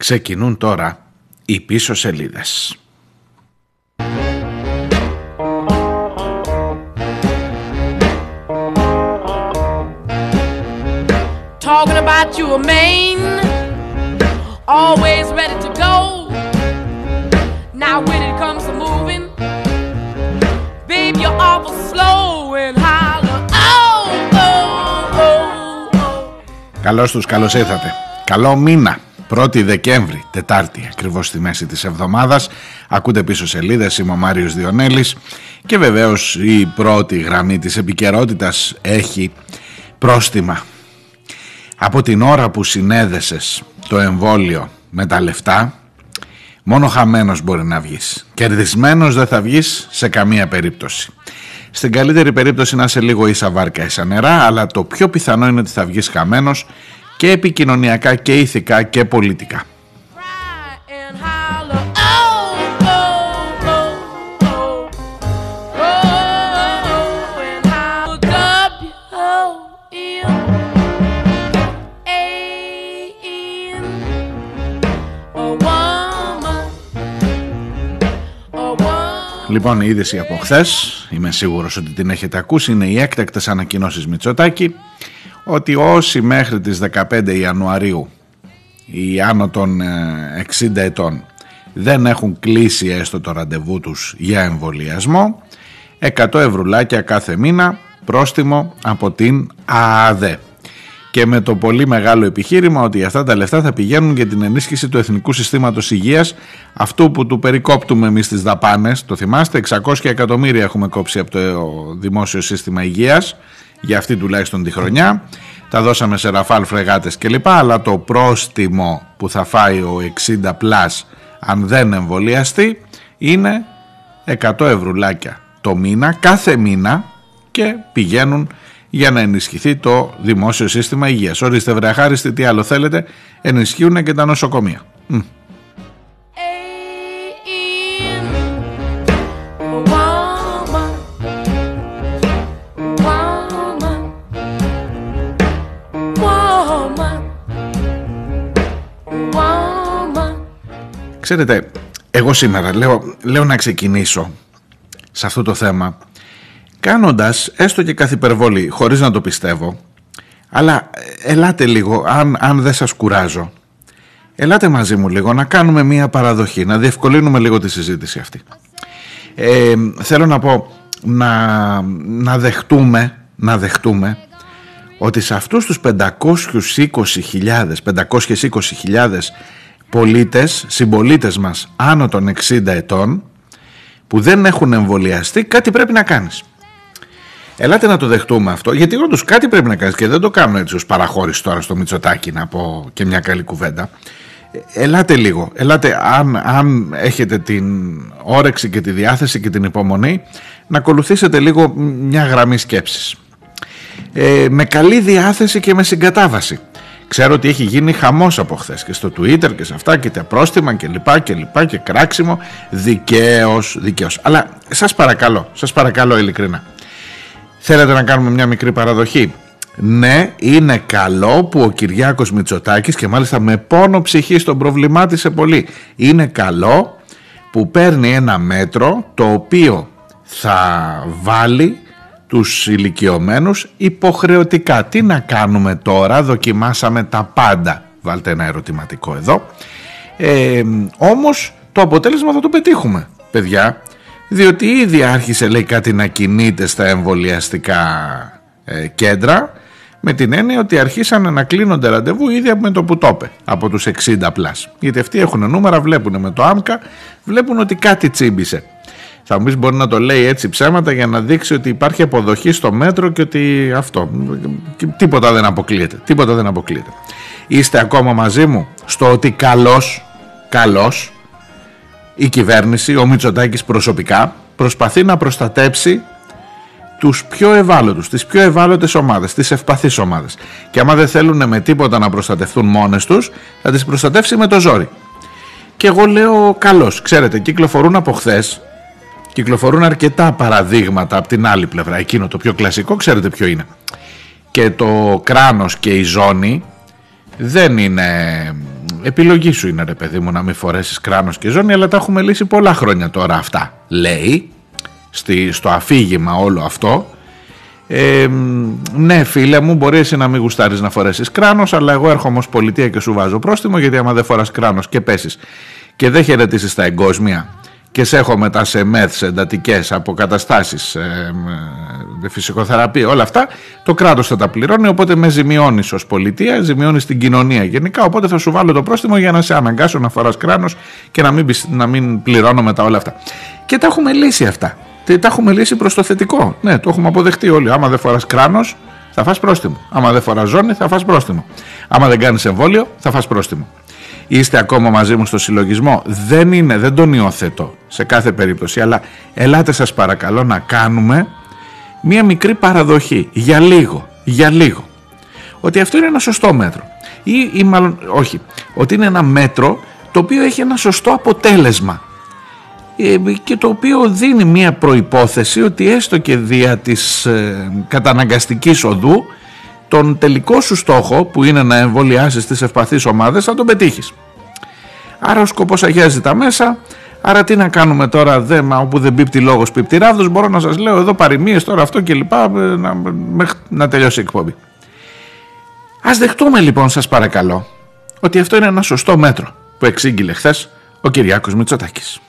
Ξεκινούν τώρα οι πίσω σελίδες. Talking about you a main, always ready to go. Now when it comes to moving, babe, you're awful slow and holler. Oh, oh, oh, oh. Καλώς τους, καλώς ήρθατε. Καλό μήνα. 1η Δεκέμβρη, Τετάρτη, ακριβώς στη μέση της εβδομάδας. Ακούτε πίσω σελίδες, είμαι ο Μάριος Διονέλης και βεβαίως η πρώτη γραμμή της επικαιρότητας έχει πρόστιμα. Από την ώρα που συνέδεσες το εμβόλιο με τα λεφτά, μόνο χαμένος μπορεί να βγεις. Κερδισμένος δεν θα βγεις σε καμία περίπτωση. Στην καλύτερη περίπτωση να είσαι λίγο ίσα βάρκα ίσα νερά, αλλά το πιο πιθανό είναι ότι θα βγεις χαμένος και επικοινωνιακά και ηθικά και πολιτικά. Λοιπόν, η είδηση από χθες, είμαι σίγουρος ότι την έχετε ακούσει, είναι οι έκτακτες ανακοινώσεις Μητσοτάκη ότι όσοι μέχρι τις 15 Ιανουαρίου οι άνω των 60 ε, ετών δεν έχουν κλείσει έστω το ραντεβού τους για εμβολιασμό 100 ευρουλάκια κάθε μήνα πρόστιμο από την ΑΑΔΕ και με το πολύ μεγάλο επιχείρημα ότι αυτά τα λεφτά θα πηγαίνουν για την ενίσχυση του Εθνικού Συστήματος Υγείας αυτού που του περικόπτουμε εμείς τις δαπάνες το θυμάστε 600 εκατομμύρια έχουμε κόψει από το Δημόσιο Σύστημα Υγείας για αυτή τουλάχιστον τη χρονιά. Τα δώσαμε σε ραφάλ φρεγάτες κλπ. Αλλά το πρόστιμο που θα φάει ο 60 πλάς αν δεν εμβολιαστεί είναι 100 ευρουλάκια το μήνα, κάθε μήνα και πηγαίνουν για να ενισχυθεί το δημόσιο σύστημα υγείας. Ορίστε βρεχάριστοι τι άλλο θέλετε, ενισχύουν και τα νοσοκομεία. Ξέρετε, εγώ σήμερα λέω, λέω να ξεκινήσω σε αυτό το θέμα κάνοντας έστω και καθ' υπερβολή, χωρίς να το πιστεύω, αλλά ελάτε λίγο, αν, αν δεν σας κουράζω, ελάτε μαζί μου λίγο να κάνουμε μία παραδοχή, να διευκολύνουμε λίγο τη συζήτηση αυτή. Ε, θέλω να πω, να, να δεχτούμε, να δεχτούμε ότι σε αυτούς τους 520.000, 520.000 πολίτες, συμπολίτες μας άνω των 60 ετών που δεν έχουν εμβολιαστεί, κάτι πρέπει να κάνεις. Ελάτε να το δεχτούμε αυτό, γιατί όντως κάτι πρέπει να κάνεις και δεν το κάνω έτσι ως παραχώρηση τώρα στο Μητσοτάκι να πω και μια καλή κουβέντα. Ελάτε λίγο, ελάτε αν, αν έχετε την όρεξη και τη διάθεση και την υπομονή να ακολουθήσετε λίγο μια γραμμή σκέψης. Ε, με καλή διάθεση και με συγκατάβαση. Ξέρω ότι έχει γίνει χαμός από χθες και στο Twitter και σε αυτά και τα πρόστιμα και λοιπά και λοιπά και κράξιμο δικαίως, δικαίως. Αλλά σας παρακαλώ, σας παρακαλώ ειλικρινά. Θέλετε να κάνουμε μια μικρή παραδοχή; Ναι, είναι καλό που ο Κυριάκος Μητσοτάκης και μάλιστα με πόνο ψυχή τον προβλημάτισε πολύ. Είναι καλό που παίρνει ένα μέτρο το οποίο θα βάλει τους ηλικιωμένους υποχρεωτικά. Τι να κάνουμε τώρα, δοκιμάσαμε τα πάντα. Βάλτε ένα ερωτηματικό εδώ. Ε, όμως το αποτέλεσμα θα το πετύχουμε, παιδιά. Διότι ήδη άρχισε λέει κάτι να κινείται στα εμβολιαστικά ε, κέντρα με την έννοια ότι αρχίσαν να κλείνονται ραντεβού ήδη με το που το από τους 60 πλάς. Γιατί αυτοί έχουν νούμερα, βλέπουν με το άμκα, βλέπουν ότι κάτι τσίμπησε. Θα μου πει μπορεί να το λέει έτσι ψέματα για να δείξει ότι υπάρχει αποδοχή στο μέτρο και ότι αυτό. Τίποτα δεν αποκλείεται. Τίποτα δεν αποκλείεται. Είστε ακόμα μαζί μου στο ότι καλός, καλός η κυβέρνηση, ο Μητσοτάκης προσωπικά προσπαθεί να προστατέψει τους πιο ευάλωτους, τις πιο ευάλωτες ομάδες, τις ευπαθείς ομάδες. Και άμα δεν θέλουν με τίποτα να προστατευτούν μόνες τους, θα τις προστατεύσει με το ζόρι. Και εγώ λέω καλώς, ξέρετε, κυκλοφορούν από χθες κυκλοφορούν αρκετά παραδείγματα από την άλλη πλευρά. Εκείνο το πιο κλασικό ξέρετε ποιο είναι. Και το κράνος και η ζώνη δεν είναι επιλογή σου είναι ρε παιδί μου να μην φορέσεις κράνος και ζώνη αλλά τα έχουμε λύσει πολλά χρόνια τώρα αυτά λέει στη, στο αφήγημα όλο αυτό ε, ναι φίλε μου μπορεί εσύ να μην γουστάρεις να φορέσεις κράνος αλλά εγώ έρχομαι ως πολιτεία και σου βάζω πρόστιμο γιατί άμα δεν φοράς κράνος και πέσεις και δεν χαιρετήσεις τα εγκόσμια και σε έχω μετά σε μεθς, εντατικές αποκαταστάσεις, ε, φυσικοθεραπεία, όλα αυτά, το κράτος θα τα πληρώνει. Οπότε με ζημιώνεις ως πολιτεία, ζημιώνεις την κοινωνία γενικά. Οπότε θα σου βάλω το πρόστιμο για να σε αναγκάσω να φοράς κράνος και να μην, να μην πληρώνω μετά όλα αυτά. Και τα έχουμε λύσει αυτά. Τα έχουμε λύσει προς το θετικό. Ναι, το έχουμε αποδεχτεί όλοι. Άμα δεν φοράς κράνος, θα φας πρόστιμο. Άμα δεν φοράς ζώνη, θα φας πρόστιμο. Άμα δεν κάνεις εμβόλιο, θα φας πρόστιμο είστε ακόμα μαζί μου στο συλλογισμό. Δεν είναι, δεν τον υιοθετώ σε κάθε περίπτωση, αλλά ελάτε σας παρακαλώ να κάνουμε μία μικρή παραδοχή για λίγο, για λίγο. Ότι αυτό είναι ένα σωστό μέτρο. Ή, ή μάλλον, όχι, ότι είναι ένα μέτρο το οποίο έχει ένα σωστό αποτέλεσμα ε, και το οποίο δίνει μία προϋπόθεση ότι έστω και δια της ε, καταναγκαστικής οδού τον τελικό σου στόχο που είναι να εμβολιάσεις τις ευπαθείς ομάδες θα τον πετύχεις. Άρα ο σκοπός αγιάζει τα μέσα, άρα τι να κάνουμε τώρα δέμα όπου δεν πίπτει λόγος πίπτει ράβδος, μπορώ να σας λέω εδώ παροιμίες τώρα αυτό και λοιπά να, να τελειώσει η εκπομπή. Ας δεχτούμε λοιπόν σας παρακαλώ ότι αυτό είναι ένα σωστό μέτρο που εξήγηλε χθες ο Κυριάκος Μητσοτάκης.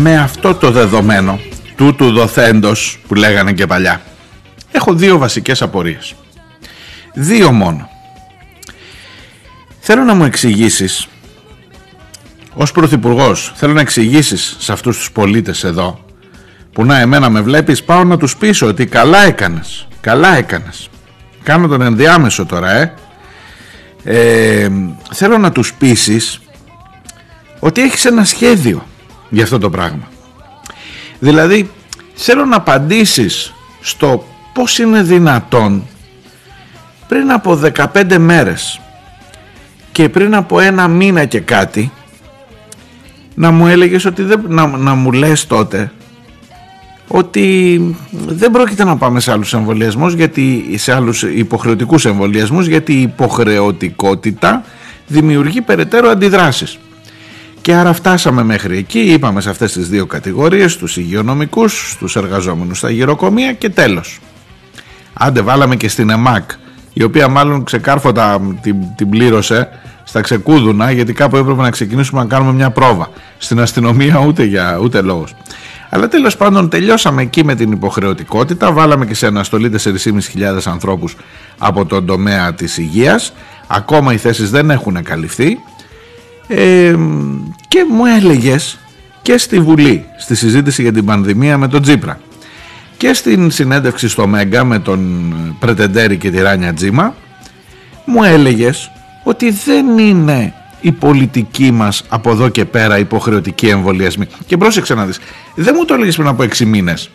Με αυτό το δεδομένο τούτου δοθέντος που λέγανε και παλιά. Έχω δύο βασικές απορίες. Δύο μόνο. Θέλω να μου εξηγήσεις ως Πρωθυπουργός, θέλω να εξηγήσεις σε αυτούς τους πολίτες εδώ που να εμένα με βλέπεις πάω να τους πείσω ότι καλά έκανες καλά έκανες. Κάνω τον ενδιάμεσο τώρα ε, ε θέλω να τους πείσεις ότι έχεις ένα σχέδιο για αυτό το πράγμα. Δηλαδή θέλω να απαντήσεις στο πώς είναι δυνατόν πριν από 15 μέρες και πριν από ένα μήνα και κάτι να μου έλεγες ότι δεν, να, να μου λες τότε ότι δεν πρόκειται να πάμε σε άλλους εμβολιασμούς γιατί, σε άλλους υποχρεωτικούς εμβολιασμούς γιατί η υποχρεωτικότητα δημιουργεί περαιτέρω αντιδράσεις. Και άρα φτάσαμε μέχρι εκεί, είπαμε σε αυτές τις δύο κατηγορίες, τους υγειονομικούς, τους εργαζόμενους στα γυροκομεία και τέλος. Άντε βάλαμε και στην ΕΜΑΚ, η οποία μάλλον ξεκάρφωτα την, την πλήρωσε στα ξεκούδουνα, γιατί κάπου έπρεπε να ξεκινήσουμε να κάνουμε μια πρόβα. Στην αστυνομία ούτε, για, ούτε λόγος. Αλλά τέλος πάντων τελειώσαμε εκεί με την υποχρεωτικότητα, βάλαμε και σε αναστολή 4.500 ανθρώπους από τον τομέα της υγείας, ακόμα οι θέσεις δεν έχουν καλυφθεί και μου έλεγες και στη Βουλή στη συζήτηση για την πανδημία με τον Τζίπρα. Και στην συνέντευξη στο Μέγκα με τον Πρετεντέρη και τη Ράνια Τζίμα μου έλεγες ότι δεν είναι η πολιτική μας από εδώ και πέρα υποχρεωτική εμβολιασμή. Και πρόσεξε να δεις δεν μου το έλεγες πριν από 6 μήνες.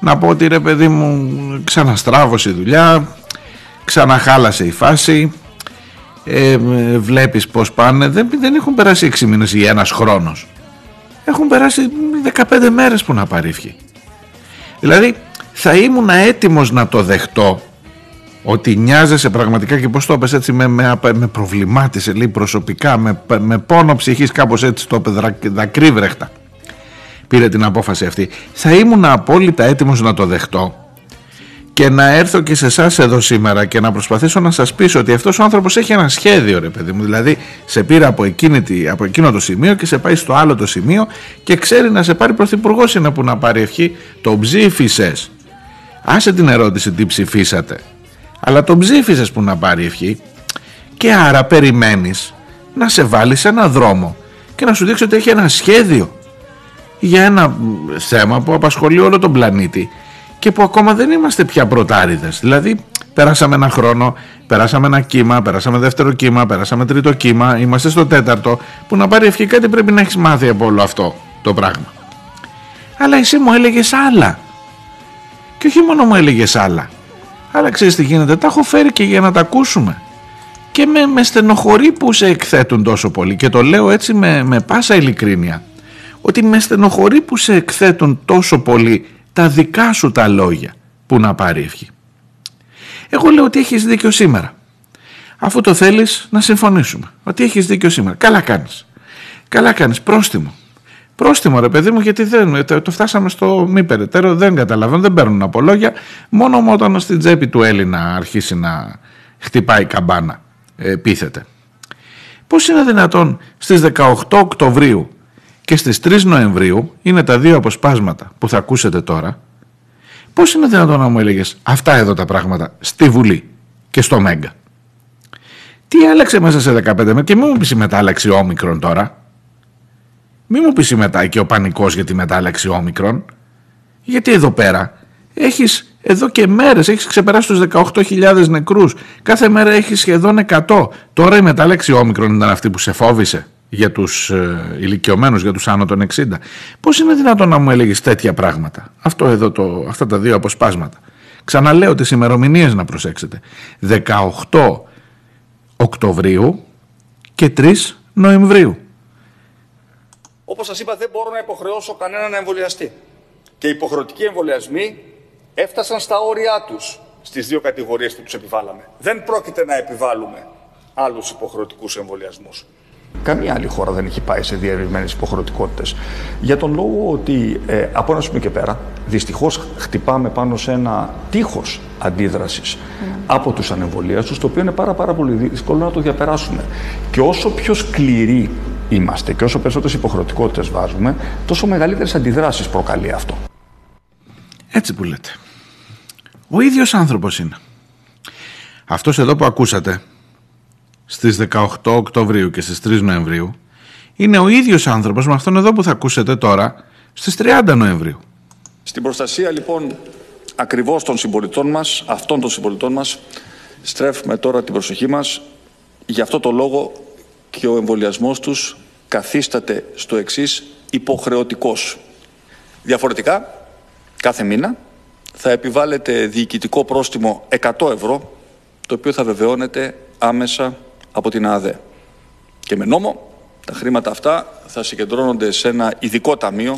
Να πω ότι ρε παιδί μου ξαναστράβωσε η δουλειά ξαναχάλασε η φάση ε, βλέπεις πως πάνε. Δεν, δεν έχουν περάσει 6 μήνες ή ένας χρόνος. Έχουν περάσει 15 μέρες που να παρήφει δηλαδή θα ήμουν έτοιμος να το δεχτώ ότι νοιάζεσαι πραγματικά και πως το έπες έτσι με, με, με προβλημάτισε λέει προσωπικά με, με πόνο ψυχής κάπως έτσι το έπες δακρύβρεχτα πήρε την απόφαση αυτή. Θα ήμουν απόλυτα έτοιμος να το δεχτώ και να έρθω και σε εσάς εδώ σήμερα και να προσπαθήσω να σας πείσω ότι αυτός ο άνθρωπος έχει ένα σχέδιο ρε παιδί μου. Δηλαδή σε πήρε από, εκείνη, από εκείνο το σημείο και σε πάει στο άλλο το σημείο και ξέρει να σε πάρει πρωθυπουργός είναι που να πάρει ευχή το ψήφισες. άσε την ερώτηση τι ψηφίσατε. Αλλά το ψήφισες που να πάρει ευχή και άρα περιμένεις να σε βάλει σε ένα δρόμο και να σου δείξει ότι έχει ένα σχέδιο για ένα θέμα που απασχολεί όλο τον πλανήτη και που ακόμα δεν είμαστε πια πρωτάριδες. Δηλαδή περάσαμε ένα χρόνο, περάσαμε ένα κύμα, περάσαμε δεύτερο κύμα, περάσαμε τρίτο κύμα, είμαστε στο τέταρτο που να πάρει ευχή κάτι πρέπει να έχεις μάθει από όλο αυτό το πράγμα. Αλλά εσύ μου έλεγες άλλα. Και όχι μόνο μου έλεγες άλλα. Αλλά ξέρεις τι γίνεται, τα έχω φέρει και για να τα ακούσουμε. Και με, με στενοχωρεί που σε εκθέτουν τόσο πολύ και το λέω έτσι με, με πάσα ειλικρίνεια. Ότι με στενοχωρεί που σε εκθέτουν τόσο πολύ τα δικά σου τα λόγια που να πάρει ευχή. Εγώ λέω ότι έχεις δίκιο σήμερα. Αφού το θέλεις να συμφωνήσουμε. Ότι έχεις δίκιο σήμερα. Καλά κάνεις. Καλά κάνεις. Πρόστιμο. Πρόστιμο ρε παιδί μου γιατί δεν, το, φτάσαμε στο μη περαιτέρω, δεν καταλαβαίνω, δεν παίρνουν από λόγια. Μόνο όταν στην τσέπη του Έλληνα αρχίσει να χτυπάει καμπάνα, ε, πείθεται. Πώς είναι δυνατόν στις 18 Οκτωβρίου και στις 3 Νοεμβρίου, είναι τα δύο αποσπάσματα που θα ακούσετε τώρα, πώς είναι δυνατόν να μου έλεγες αυτά εδώ τα πράγματα στη Βουλή και στο Μέγκα; Τι άλλαξε μέσα σε 15 μέρες και μην μου πεις η μετάλλαξη όμικρον τώρα. Μην μου πεις η μετά και ο πανικός για τη μετάλλαξη όμικρον. Γιατί εδώ πέρα έχεις εδώ και μέρες, έχεις ξεπεράσει τους 18.000 νεκρούς. Κάθε μέρα έχεις σχεδόν 100. Τώρα η μετάλλαξη όμικρον ήταν αυτή που σε φόβησε για τους ε, ηλικιωμένους, για τους άνω των 60. Πώς είναι δυνατόν να μου έλεγες τέτοια πράγματα; Αυτό εδώ το, αυτά τα δύο αποσπάσματα. Ξαναλέω τις ημερομηνίες να προσέξετε. 18 Οκτωβρίου και 3 Νοεμβρίου. Όπως σας είπα δεν μπορώ να υποχρεώσω κανέναν να εμβολιαστεί. Και οι υποχρεωτικοί εμβολιασμοί έφτασαν στα όρια τους στις δύο κατηγορίες που τους επιβάλαμε. Δεν πρόκειται να επιβάλλουμε άλλους υποχρεωτικούς εμβολιασμούς. Καμία άλλη χώρα δεν έχει πάει σε διευρυμένε υποχρεωτικότητες. Για τον λόγο ότι ε, από ένα σημείο και πέρα, δυστυχώς χτυπάμε πάνω σε ένα τείχος αντίδρασης mm. από τους ανεμβολίαστους, το οποίο είναι πάρα, πάρα πολύ δύσκολο να το διαπεράσουμε. Και όσο πιο σκληροί είμαστε και όσο περισσότερες υποχρεωτικότητες βάζουμε, τόσο μεγαλύτερες αντιδράσεις προκαλεί αυτό. Έτσι που λέτε. Ο ίδιος άνθρωπος είναι. Αυτός εδώ που ακούσατε στις 18 Οκτωβρίου και στις 3 Νοεμβρίου είναι ο ίδιος άνθρωπος με αυτόν εδώ που θα ακούσετε τώρα στις 30 Νοεμβρίου. Στην προστασία λοιπόν ακριβώς των συμπολιτών μας, αυτών των συμπολιτών μας, στρέφουμε τώρα την προσοχή μας. Γι' αυτό το λόγο και ο εμβολιασμός τους καθίσταται στο εξής υποχρεωτικός. Διαφορετικά, κάθε μήνα θα επιβάλλεται διοικητικό πρόστιμο 100 ευρώ, το οποίο θα βεβαιώνεται άμεσα από την ΑΔΕ. Και με νόμο τα χρήματα αυτά θα συγκεντρώνονται σε ένα ειδικό ταμείο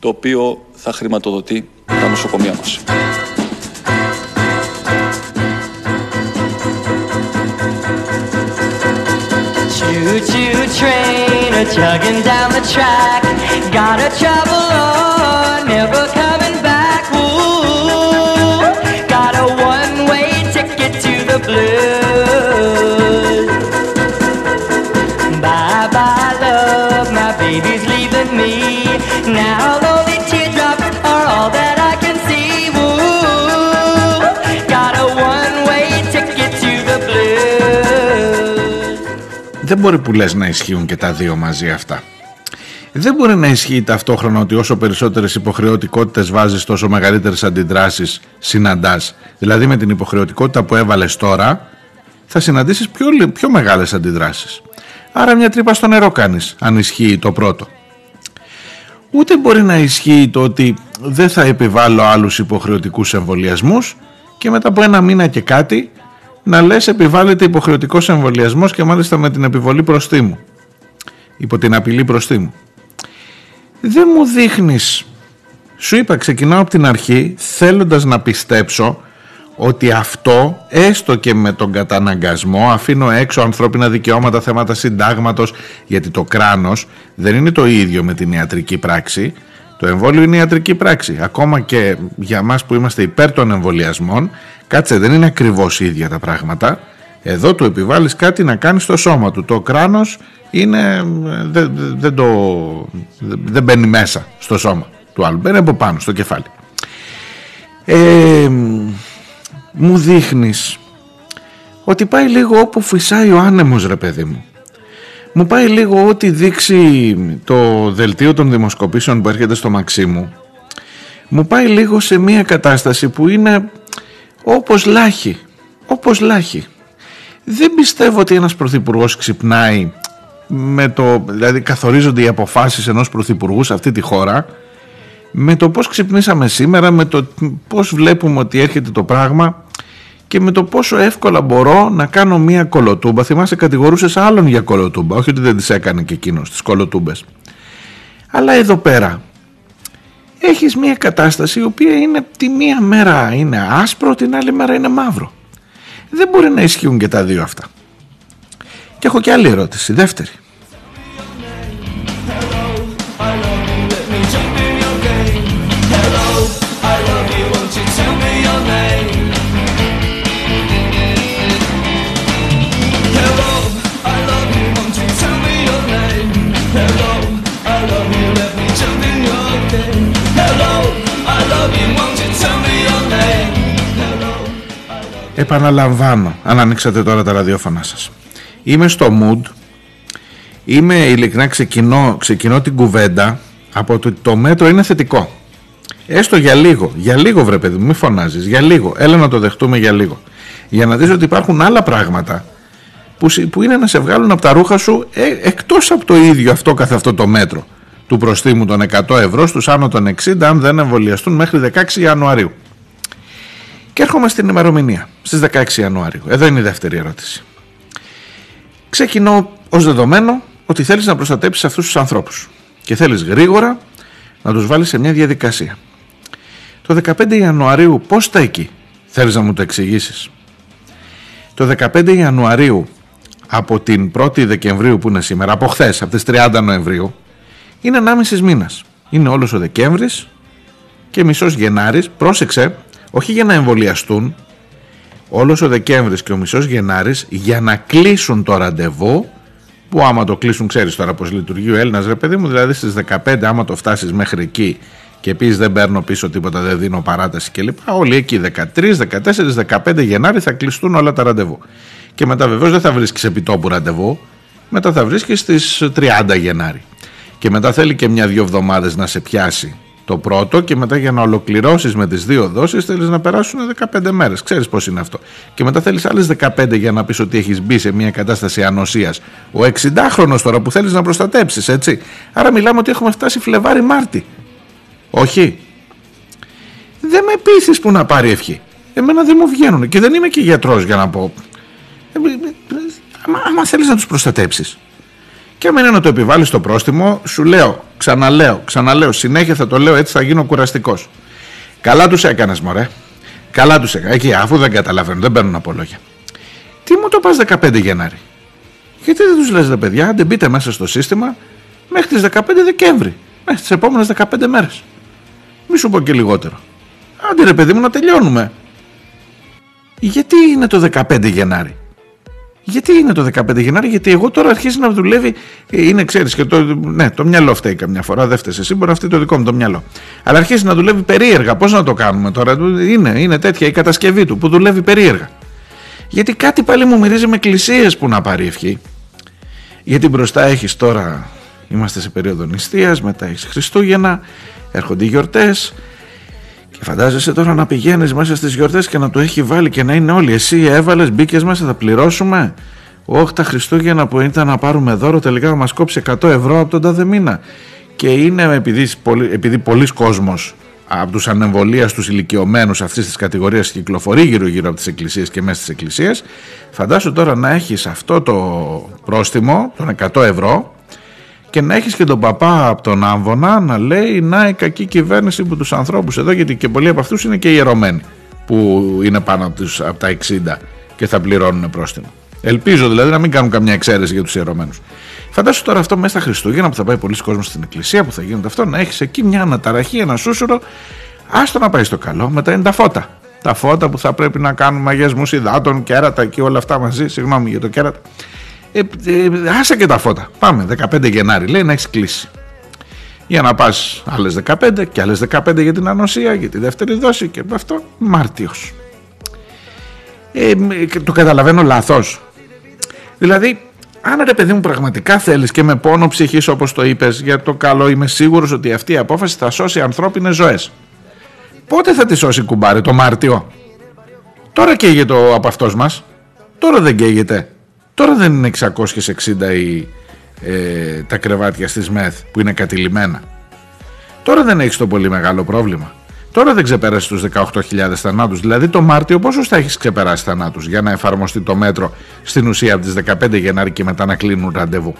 το οποίο θα χρηματοδοτεί τα νοσοκομεία μας. Choo-choo train a chugging down the track Gotta travel on, never coming Δεν μπορεί που λες να ισχύουν και τα δύο μαζί αυτά. Δεν μπορεί να ισχύει ταυτόχρονα ότι όσο περισσότερες υποχρεωτικότητες βάζεις τόσο μεγαλύτερες αντιδράσεις συναντάς. Δηλαδή με την υποχρεωτικότητα που έβαλες τώρα θα συναντήσεις πιο, πιο μεγάλες αντιδράσεις. Άρα μια τρύπα στο νερό κάνεις αν ισχύει το πρώτο. Ούτε μπορεί να ισχύει το ότι δεν θα επιβάλλω άλλους υποχρεωτικούς εμβολιασμούς και μετά από ένα μήνα και κάτι να λες επιβάλλεται υποχρεωτικός εμβολιασμός και μάλιστα με την επιβολή προστίμου. Υπό την απειλή προστίμου. Δεν μου δείχνεις, σου είπα ξεκινάω από την αρχή θέλοντας να πιστέψω ότι αυτό έστω και με τον καταναγκασμό αφήνω έξω ανθρώπινα δικαιώματα, θέματα συντάγματος γιατί το κράνος δεν είναι το ίδιο με την ιατρική πράξη το εμβόλιο είναι ιατρική πράξη ακόμα και για μας που είμαστε υπέρ των εμβολιασμών κάτσε δεν είναι ακριβώς ίδια τα πράγματα εδώ του επιβάλλεις κάτι να κάνεις στο σώμα του το κράνος είναι, δεν, δεν, το, δεν μπαίνει μέσα στο σώμα του άλλου μπαίνει από πάνω στο κεφάλι ε, μου δείχνεις ότι πάει λίγο όπου φυσάει ο άνεμος ρε παιδί μου. Μου πάει λίγο ό,τι δείξει το δελτίο των δημοσκοπήσεων που έρχεται στο Μαξίμου. Μου πάει λίγο σε μια κατάσταση που είναι όπως λάχη. Όπως λάχη. Δεν πιστεύω ότι ένας πρωθυπουργός ξυπνάει με το, δηλαδή καθορίζονται οι αποφάσεις ενός πρωθυπουργού σε αυτή τη χώρα με το πώς ξυπνήσαμε σήμερα, με το πώς βλέπουμε ότι έρχεται το πράγμα και με το πόσο εύκολα μπορώ να κάνω μία κολοτούμπα. Θυμάσαι κατηγορούσες άλλον για κολοτούμπα, όχι ότι δεν τις έκανε και εκείνος τις κολοτούμπες. Αλλά εδώ πέρα έχεις μία κατάσταση η οποία είναι τη μία μέρα είναι άσπρο, την άλλη μέρα είναι μαύρο. Δεν μπορεί να ισχύουν και τα δύο αυτά. Και έχω και άλλη ερώτηση, δεύτερη. Επαναλαμβάνω, αν ανοίξατε τώρα τα ραδιόφωνά σας. Είμαι στο mood, είμαι ειλικρινά ξεκινώ, ξεκινώ την κουβέντα από ότι το μέτρο είναι θετικό. Έστω για λίγο, για λίγο βρε παιδί μου, μη φωνάζεις, για λίγο, έλα να το δεχτούμε για λίγο. Για να δεις ότι υπάρχουν άλλα πράγματα που, που είναι να σε βγάλουν από τα ρούχα σου ε, εκτός από το ίδιο αυτό καθ' αυτό το μέτρο του προστίμου των 100 ευρώ στους άνω των 60 αν δεν εμβολιαστούν μέχρι 16 Ιανουαρίου. Και έρχομαι στην ημερομηνία, στις 16 Ιανουαρίου. Εδώ είναι η δεύτερη ερώτηση. Ξεκινώ ως δεδομένο ότι θέλεις να προστατέψεις αυτούς τους ανθρώπους και θέλεις γρήγορα να τους βάλεις σε μια διαδικασία. Το 15 Ιανουαρίου πώς τα εκεί, θέλεις να μου το εξηγήσεις; Το 15 Ιανουαρίου από την 1η Δεκεμβρίου που είναι σήμερα, από χθες, από τις 30 Νοεμβρίου, είναι 1,5 μήνας. Είναι όλος ο Δεκέμβρης και μισός Γενάρης, πρόσεξε, όχι για να εμβολιαστούν, όλος ο Δεκέμβρης και ο μισός Γενάρης για να κλείσουν το ραντεβού που άμα το κλείσουν ξέρεις τώρα πως λειτουργεί ο Έλληνας ρε παιδί μου δηλαδή στις 15 άμα το φτάσεις μέχρι εκεί και επίση δεν παίρνω πίσω τίποτα δεν δίνω παράταση κλπ όλοι εκεί 13, 14, 15 Γενάρη θα κλειστούν όλα τα ραντεβού. Και μετά βεβαίως δεν θα βρίσκεις επιτόπου ραντεβού μετά θα βρίσκεις στις 30 Γενάρη. Και μετά θέλει και μια-δυο εβδομάδες να σε πιάσει το πρώτο και μετά για να ολοκληρώσεις με τις δύο δόσεις θέλεις να περάσουν 15 μέρες. Ξέρεις πώς είναι αυτό. Και μετά θέλεις άλλες 15 για να πεις ότι έχεις μπει σε μια κατάσταση ανοσίας. Ο 60χρονος τώρα που θέλεις να προστατέψεις έτσι. Άρα μιλάμε ότι έχουμε φτάσει Φλεβάρι Μάρτι. Όχι. Δεν με πείθεις που να πάρει ευχή. Εμένα δεν μου βγαίνουν και δεν είμαι και γιατρός για να πω. Ε, ε, ε, άμα, άμα θέλεις να τους προστατέψεις και αν είναι να το επιβάλλεις το πρόστιμο, σου λέω, ξαναλέω, ξαναλέω, συνέχεια θα το λέω έτσι θα γίνω κουραστικός. Καλά τους έκανες, Μωρέ. Καλά τους έκανες. Εκεί, αφού δεν καταλαβαίνω, δεν παίρνουν από λόγια. Τι μου το πας 15 Γενάρη; Γιατί δεν τους λες, ρε παιδιά, δεν μπείτε μέσα στο σύστημα μέχρι τις 15 Δεκέμβρη. Μέχρι τις επόμενες 15 μέρες. Μη σου πω και λιγότερο. Άντε ρε παιδί μου να τελειώνουμε. Γιατί είναι το 15 Γενάρη; Γιατί είναι το 15 Γενάρη, γιατί εγώ τώρα αρχίζει να δουλεύει. Ε, είναι, ξέρεις, και το, ναι, το μυαλό φταίει καμιά φορά. Δεν φταίεις εσύ, μπορεί να φταίει το δικό μου το μυαλό. Αλλά αρχίζει να δουλεύει περίεργα. Πώς να το κάνουμε τώρα, είναι, είναι τέτοια η κατασκευή του που δουλεύει περίεργα. Γιατί κάτι πάλι μου μυρίζει με εκκλησίες που να πάρει ευχή. Γιατί μπροστά έχεις τώρα, είμαστε σε περίοδο νηστείας, μετά έχεις Χριστούγεννα, έρχονται οι γιορτές. Και φαντάζεσαι τώρα να πηγαίνεις μέσα στις γιορτές και να το έχει βάλει και να είναι όλοι. Εσύ έβαλες, μπήκες μέσα, θα πληρώσουμε; Όχι τα Χριστούγεννα που ήταν να πάρουμε δώρο, τελικά μας κόψει 100 ευρώ από τον τάδε μήνα. Και είναι επειδή, επειδή πολλοί κόσμος από τους ανεμβολίας τους ηλικιωμένους αυτής της κατηγορίας κυκλοφορεί γύρω-γύρω από τις εκκλησίες και μέσα στις εκκλησίες, φαντάσου τώρα να έχεις αυτό το πρόστιμο των 100 ευρώ και να έχεις και τον παπά από τον Άμβονα να λέει να η κακή κυβέρνηση που τους ανθρώπους εδώ γιατί και πολλοί από αυτούς είναι και ιερωμένοι που είναι πάνω από, τους, από τα 60 και θα πληρώνουν πρόστιμο. Ελπίζω δηλαδή να μην κάνουν καμιά εξαίρεση για τους ιερωμένους. Φαντάσου τώρα αυτό μέσα στα Χριστούγεννα που θα πάει πολλοί κόσμος στην εκκλησία που θα γίνεται αυτό να έχεις εκεί μια αναταραχή, ένα σούσουρο άστο να πάει στο καλό μετά είναι τα φώτα τα φώτα που θα πρέπει να κάνουν μαγιασμούς υδάτων, κέρατα και όλα αυτά μαζί συγγνώμη για το κέρατα ε, ε, άσε και τα φώτα. Πάμε, 15 Γενάρη λέει να έχεις κλείσει. Για να πας άλλες 15 και άλλες 15 για την ανοσία, για τη δεύτερη δόση και αυτό Μάρτιος. Ε, το καταλαβαίνω λάθος. Δηλαδή, αν ρε παιδί μου πραγματικά θέλεις και με πόνο ψυχής όπως το είπες, για το καλό είμαι σίγουρος ότι αυτή η απόφαση θα σώσει ανθρώπινες ζωές. Πότε θα τη σώσει κουμπάρι, το Μάρτιο; Τώρα καίγεται ο από αυτός μας. Τώρα δεν καίγεται. Τώρα δεν είναι 660 οι, ε, τα κρεβάτια στις ΜΕΘ που είναι κατηλημένα. Τώρα δεν έχεις το πολύ μεγάλο πρόβλημα. Τώρα δεν ξεπέρασες τους 18.000 θανάτους. Δηλαδή το Μάρτιο πόσο θα έχεις ξεπεράσει θανάτους για να εφαρμοστεί το μέτρο στην ουσία από τις 15 Γενάρη και μετά να κλείνουν ραντεβού;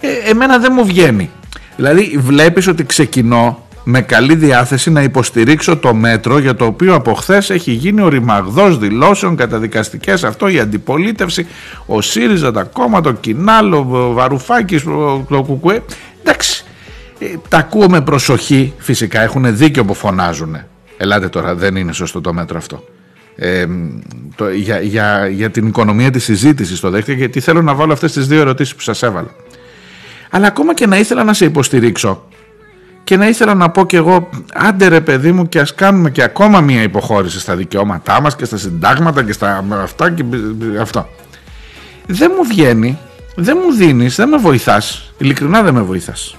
Ε, εμένα δεν μου βγαίνει. Δηλαδή βλέπεις ότι ξεκινώ με καλή διάθεση να υποστηρίξω το μέτρο για το οποίο από χθες έχει γίνει ο ρημαγδός δηλώσεων καταδικαστικές αυτό η αντιπολίτευση ο ΣΥΡΙΖΑ, τα κόμματα, το Κινάλο, ο Βαρουφάκης, το Κουκουέ. Εντάξει ε, τα ακούω με προσοχή φυσικά έχουν δίκιο που φωνάζουν ελάτε τώρα δεν είναι σωστό το μέτρο αυτό. Ε, το, για, για, για την οικονομία της συζήτησης το δέχτηκα γιατί θέλω να βάλω αυτές τις δύο ερωτήσεις που σας έβαλα. Αλλά ακόμα και να ήθελα να σε υποστηρίξω και να ήθελα να πω και εγώ άντε ρε παιδί μου και ας κάνουμε και ακόμα μία υποχώρηση στα δικαιώματά μας και στα συντάγματα και στα αυτά και αυτό. Δεν μου βγαίνει δεν μου δίνεις, δεν με βοηθάς. Ειλικρινά δεν με βοηθάς.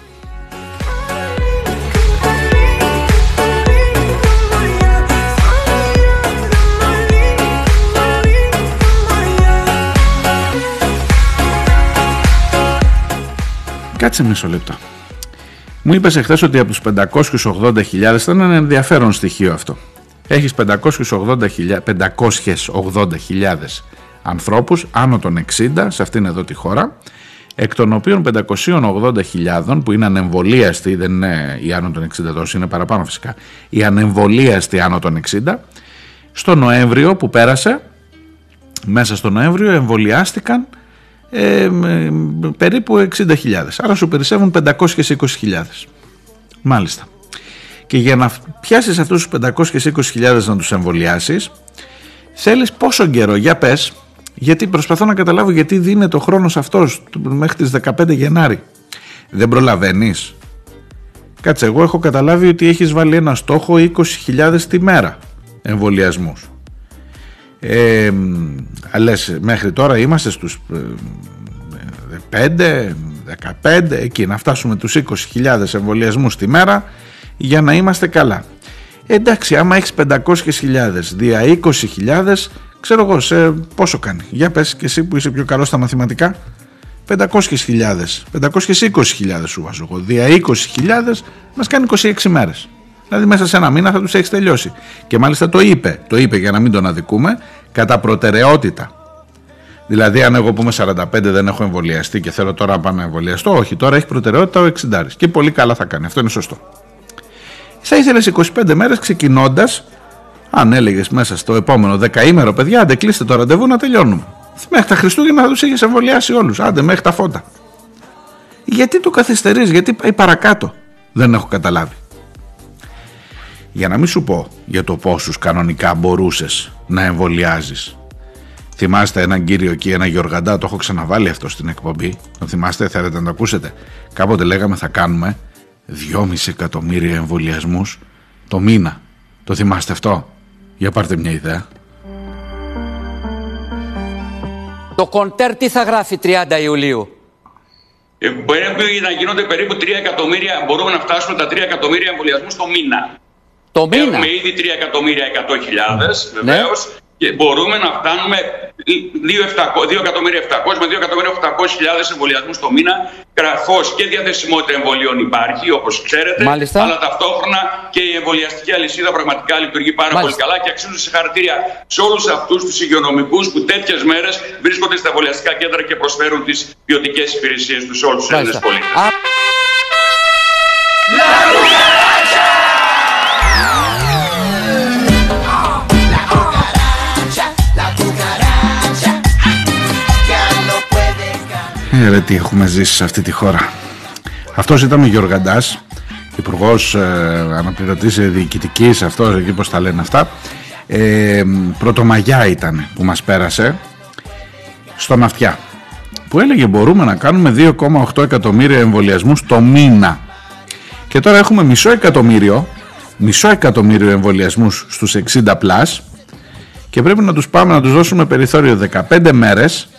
Κάτσε μισό λεπτό. Μου είπες εχθές ότι από τους 580.000 ήταν ένα ενδιαφέρον στοιχείο αυτό. Έχεις 580.000 ανθρώπους άνω των 60 σε αυτήν εδώ τη χώρα εκ των οποίων 580.000 που είναι ανεμβολίαστοι, δεν είναι οι άνω των 60 τόσο, είναι παραπάνω φυσικά, οι ανεμβολίαστοι άνω των 60, στο Νοέμβριο που πέρασε, μέσα στο Νοέμβριο εμβολιάστηκαν ε, περίπου 60.000. Άρα σου περισσεύουν 520.000. Μάλιστα. Και για να πιάσεις αυτούς τους 520.000 να τους εμβολιάσεις, θέλεις πόσο καιρό, για πες, γιατί προσπαθώ να καταλάβω γιατί δίνεται ο χρόνος αυτός μέχρι τις 15 Γενάρη. Δεν προλαβαίνεις. Κάτσε, εγώ έχω καταλάβει ότι έχεις βάλει ένα στόχο 20.000 τη μέρα εμβολιασμούς. Ε, λες, μέχρι τώρα είμαστε στους 5, 15, εκεί να φτάσουμε τους 20.000 εμβολιασμούς τη μέρα για να είμαστε καλά. Εντάξει, άμα έχεις 500.000 δια 20.000, ξέρω εγώ, σε πόσο κάνει. Για πες και εσύ που είσαι πιο καλός στα μαθηματικά. 500.000, 520.000 σου βάζω εγώ. Δια 20.000 μας κάνει 26 μέρες. Δηλαδή μέσα σε ένα μήνα θα τους έχεις τελειώσει. Και μάλιστα το είπε, το είπε για να μην τον αδικούμε, κατά προτεραιότητα. Δηλαδή, αν εγώ πούμε 45 δεν έχω εμβολιαστεί και θέλω τώρα να πάω να εμβολιαστώ, όχι, τώρα έχει προτεραιότητα ο 60. Και πολύ καλά θα κάνει. Αυτό είναι σωστό. Θα ήθελες 25 μέρες ξεκινώντας, αν έλεγες μέσα στο επόμενο δεκαήμερο, παιδιά, άντε κλείστε το ραντεβού να τελειώνουμε. Μέχρι τα Χριστούγεννα θα τους είχε εμβολιάσει όλους. Άντε, μέχρι τα φώτα. Γιατί το καθυστερείς, γιατί πάει παρακάτω. Δεν έχω καταλάβει. Για να μην σου πω για το πόσους κανονικά μπορούσες να εμβολιάζεις. Θυμάστε έναν κύριο εκεί, ένα Γιωργαντά, το έχω ξαναβάλει αυτό στην εκπομπή. Το θυμάστε, θέλετε να το ακούσετε. Κάποτε λέγαμε θα κάνουμε 2,5 εκατομμύρια εμβολιασμούς το μήνα. Το θυμάστε αυτό; Για πάρτε μια ιδέα. Το κοντέρ τι θα γράφει 30 Ιουλίου; Ε, μπορεί να γίνονται περίπου 3 εκατομμύρια, μπορούμε να φτάσουμε τα 3 εκατομμύρια εμβολιασμούς το μήνα. Το μήνα. Έχουμε ήδη 3 εκατομμύρια 100 βεβαίως. Και μπορούμε να φτάνουμε 2 εκατομμύρια 700 με 2 εκατομμύρια 800 εμβολιασμούς το μήνα. Καθώ και διαθεσιμότητα εμβολίων υπάρχει, όπως ξέρετε. Μάλιστα. Αλλά ταυτόχρονα και η εμβολιαστική αλυσίδα πραγματικά λειτουργεί πάρα Μάλιστα. πολύ καλά και αξίζουν συγχαρητήρια σε όλους αυτούς τους υγειονομικούς που τέτοιες μέρες βρίσκονται στα εμβολιαστικά κέντρα και προσφέρουν τις ποιοτικές υπηρεσίες τους σε όλους τους Έλληνες Μάλιστα. πολίτε. Ε, ρε, τι έχουμε ζήσει σε αυτή τη χώρα. Αυτός ήταν ο Γιωργαντάς, υπουργός ε, αναπληρωτής διοικητικής, αυτός εκεί πώς τα λένε αυτά. Ε, πρωτομαγιά ήταν που μας πέρασε στον Αυτιά που έλεγε μπορούμε να κάνουμε 2,8 εκατομμύρια εμβολιασμούς το μήνα και τώρα έχουμε μισό εκατομμύριο μισό εκατομμύριο εμβολιασμούς στους 60 πλάς και πρέπει να τους πάμε να τους δώσουμε περιθώριο 15 μέρες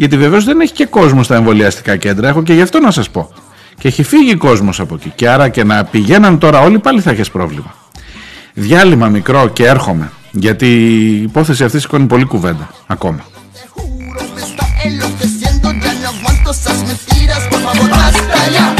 γιατί βεβαίως δεν έχει και κόσμος στα εμβολιαστικά κέντρα έχω και γι' αυτό να σας πω. Και έχει φύγει κόσμος από εκεί. Και άρα και να πηγαίναν τώρα όλοι πάλι θα έχεις πρόβλημα. Διάλειμμα μικρό και έρχομαι γιατί η υπόθεση αυτή σηκώνει πολύ κουβέντα ακόμα. Te juro,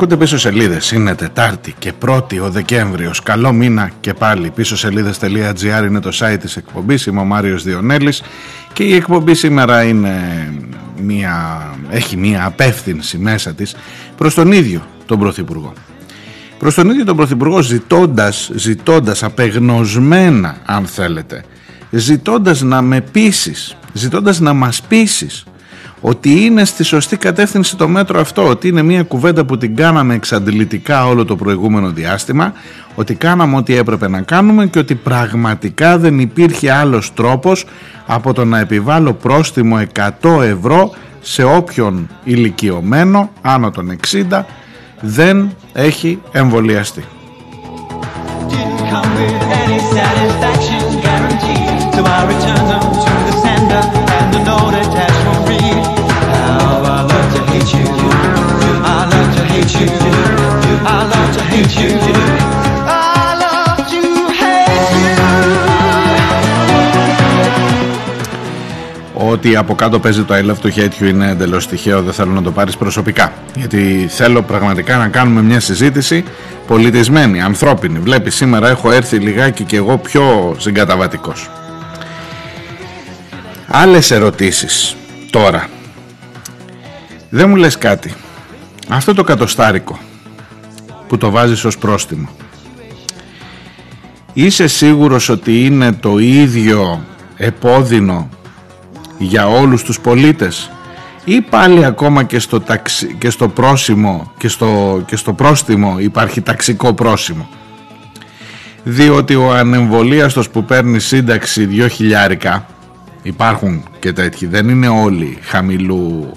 Ακούτε πίσω σελίδες, είναι Τετάρτη και 1η ο Δεκέμβριος. Καλό μήνα και πάλι. Πίσω σελίδες.gr είναι το site της εκπομπής. Είμαι ο Μάριος Διονέλης και η εκπομπή σήμερα είναι μια, έχει μια απεύθυνση μέσα της προς τον ίδιο τον Πρωθυπουργό. Προς τον ίδιο τον Πρωθυπουργό ζητώντας, ζητώντας απεγνωσμένα αν θέλετε, ζητώντας να με πείσεις, ζητώντας να μας πείσεις ότι είναι στη σωστή κατεύθυνση το μέτρο αυτό, ότι είναι μια κουβέντα που την κάναμε εξαντλητικά όλο το προηγούμενο διάστημα, ότι κάναμε ό,τι έπρεπε να κάνουμε και ότι πραγματικά δεν υπήρχε άλλος τρόπος από το να επιβάλλω πρόστιμο 100 ευρώ σε όποιον ηλικιωμένο άνω των 60 δεν έχει εμβολιαστεί. didn't come with any satisfaction guarantee. So I return them to the hate you. I love to hate you. I love to hate you. Ότι από κάτω παίζει το I love to hate you είναι εντελώς τυχαίο, δεν θέλω να το πάρεις προσωπικά. Γιατί θέλω πραγματικά να κάνουμε μια συζήτηση πολιτισμένη, ανθρώπινη. Βλέπεις σήμερα έχω έρθει λιγάκι και εγώ πιο συγκαταβατικός. Άλλες ερωτήσεις τώρα. Δεν μου λες κάτι. Αυτό το κατοστάρικο που το βάζεις ως πρόστιμο. Είσαι σίγουρος ότι είναι το ίδιο επώδυνο για όλους τους πολίτες ή πάλι ακόμα και στο, ταξι, και στο πρόσημο και στο, και στο πρόστιμο υπάρχει ταξικό πρόσημο; Διότι ο ανεμβολίαστος που παίρνει σύνταξη δυο χιλιάρικα υπάρχουν και τέτοιοι δεν είναι όλοι χαμηλού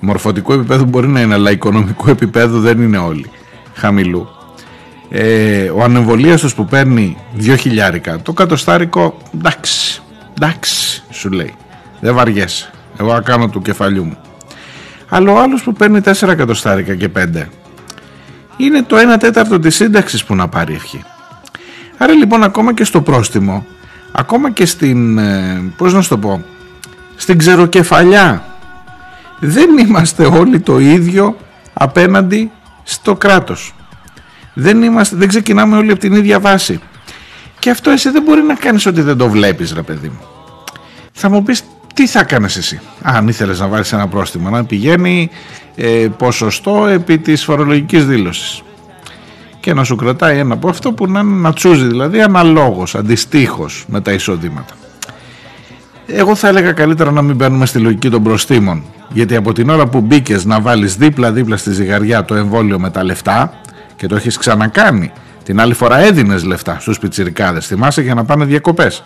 μορφωτικού επίπεδου μπορεί να είναι αλλά οικονομικού επίπεδου δεν είναι όλοι χαμηλού ε, ο ανεμβολίαστος που παίρνει δυο χιλιάρικα το κατοστάρικο εντάξει εντάξει σου λέει δεν βαριέσαι. Εγώ θα κάνω του κεφαλιού μου. Αλλά ο άλλος που παίρνει 4 εκατοστάρικα και 5 είναι το 1 τέταρτο της σύνταξης που να πάρει ευχή. Άρα λοιπόν ακόμα και στο πρόστιμο, ακόμα και στην, ε, πώς να σου το πω, στην ξεροκεφαλιά δεν είμαστε όλοι το ίδιο απέναντι στο κράτος. Δεν, είμαστε, δεν ξεκινάμε όλοι από την ίδια βάση. Και αυτό εσύ δεν μπορεί να κάνεις ότι δεν το βλέπεις ρε παιδί μου. Θα μου πεις τι θα κάνεις εσύ; Αν ήθελες να βάλεις ένα πρόστιμο να πηγαίνει ε, ποσοστό επί της φορολογικής δήλωσης και να σου κρατάει ένα από αυτό που να, να τσούζει δηλαδή αναλόγως, αντιστοίχως με τα εισοδήματα. Εγώ θα έλεγα καλύτερα να μην μπαίνουμε στη λογική των προστήμων. Γιατί από την ώρα που μπήκες να βάλεις δίπλα-δίπλα στη ζυγαριά το εμβόλιο με τα λεφτά και το έχεις ξανακάνει την άλλη φορά έδινες λεφτά στους πιτσιρικάδες. Θυμάσαι για να πάνε διακοπές.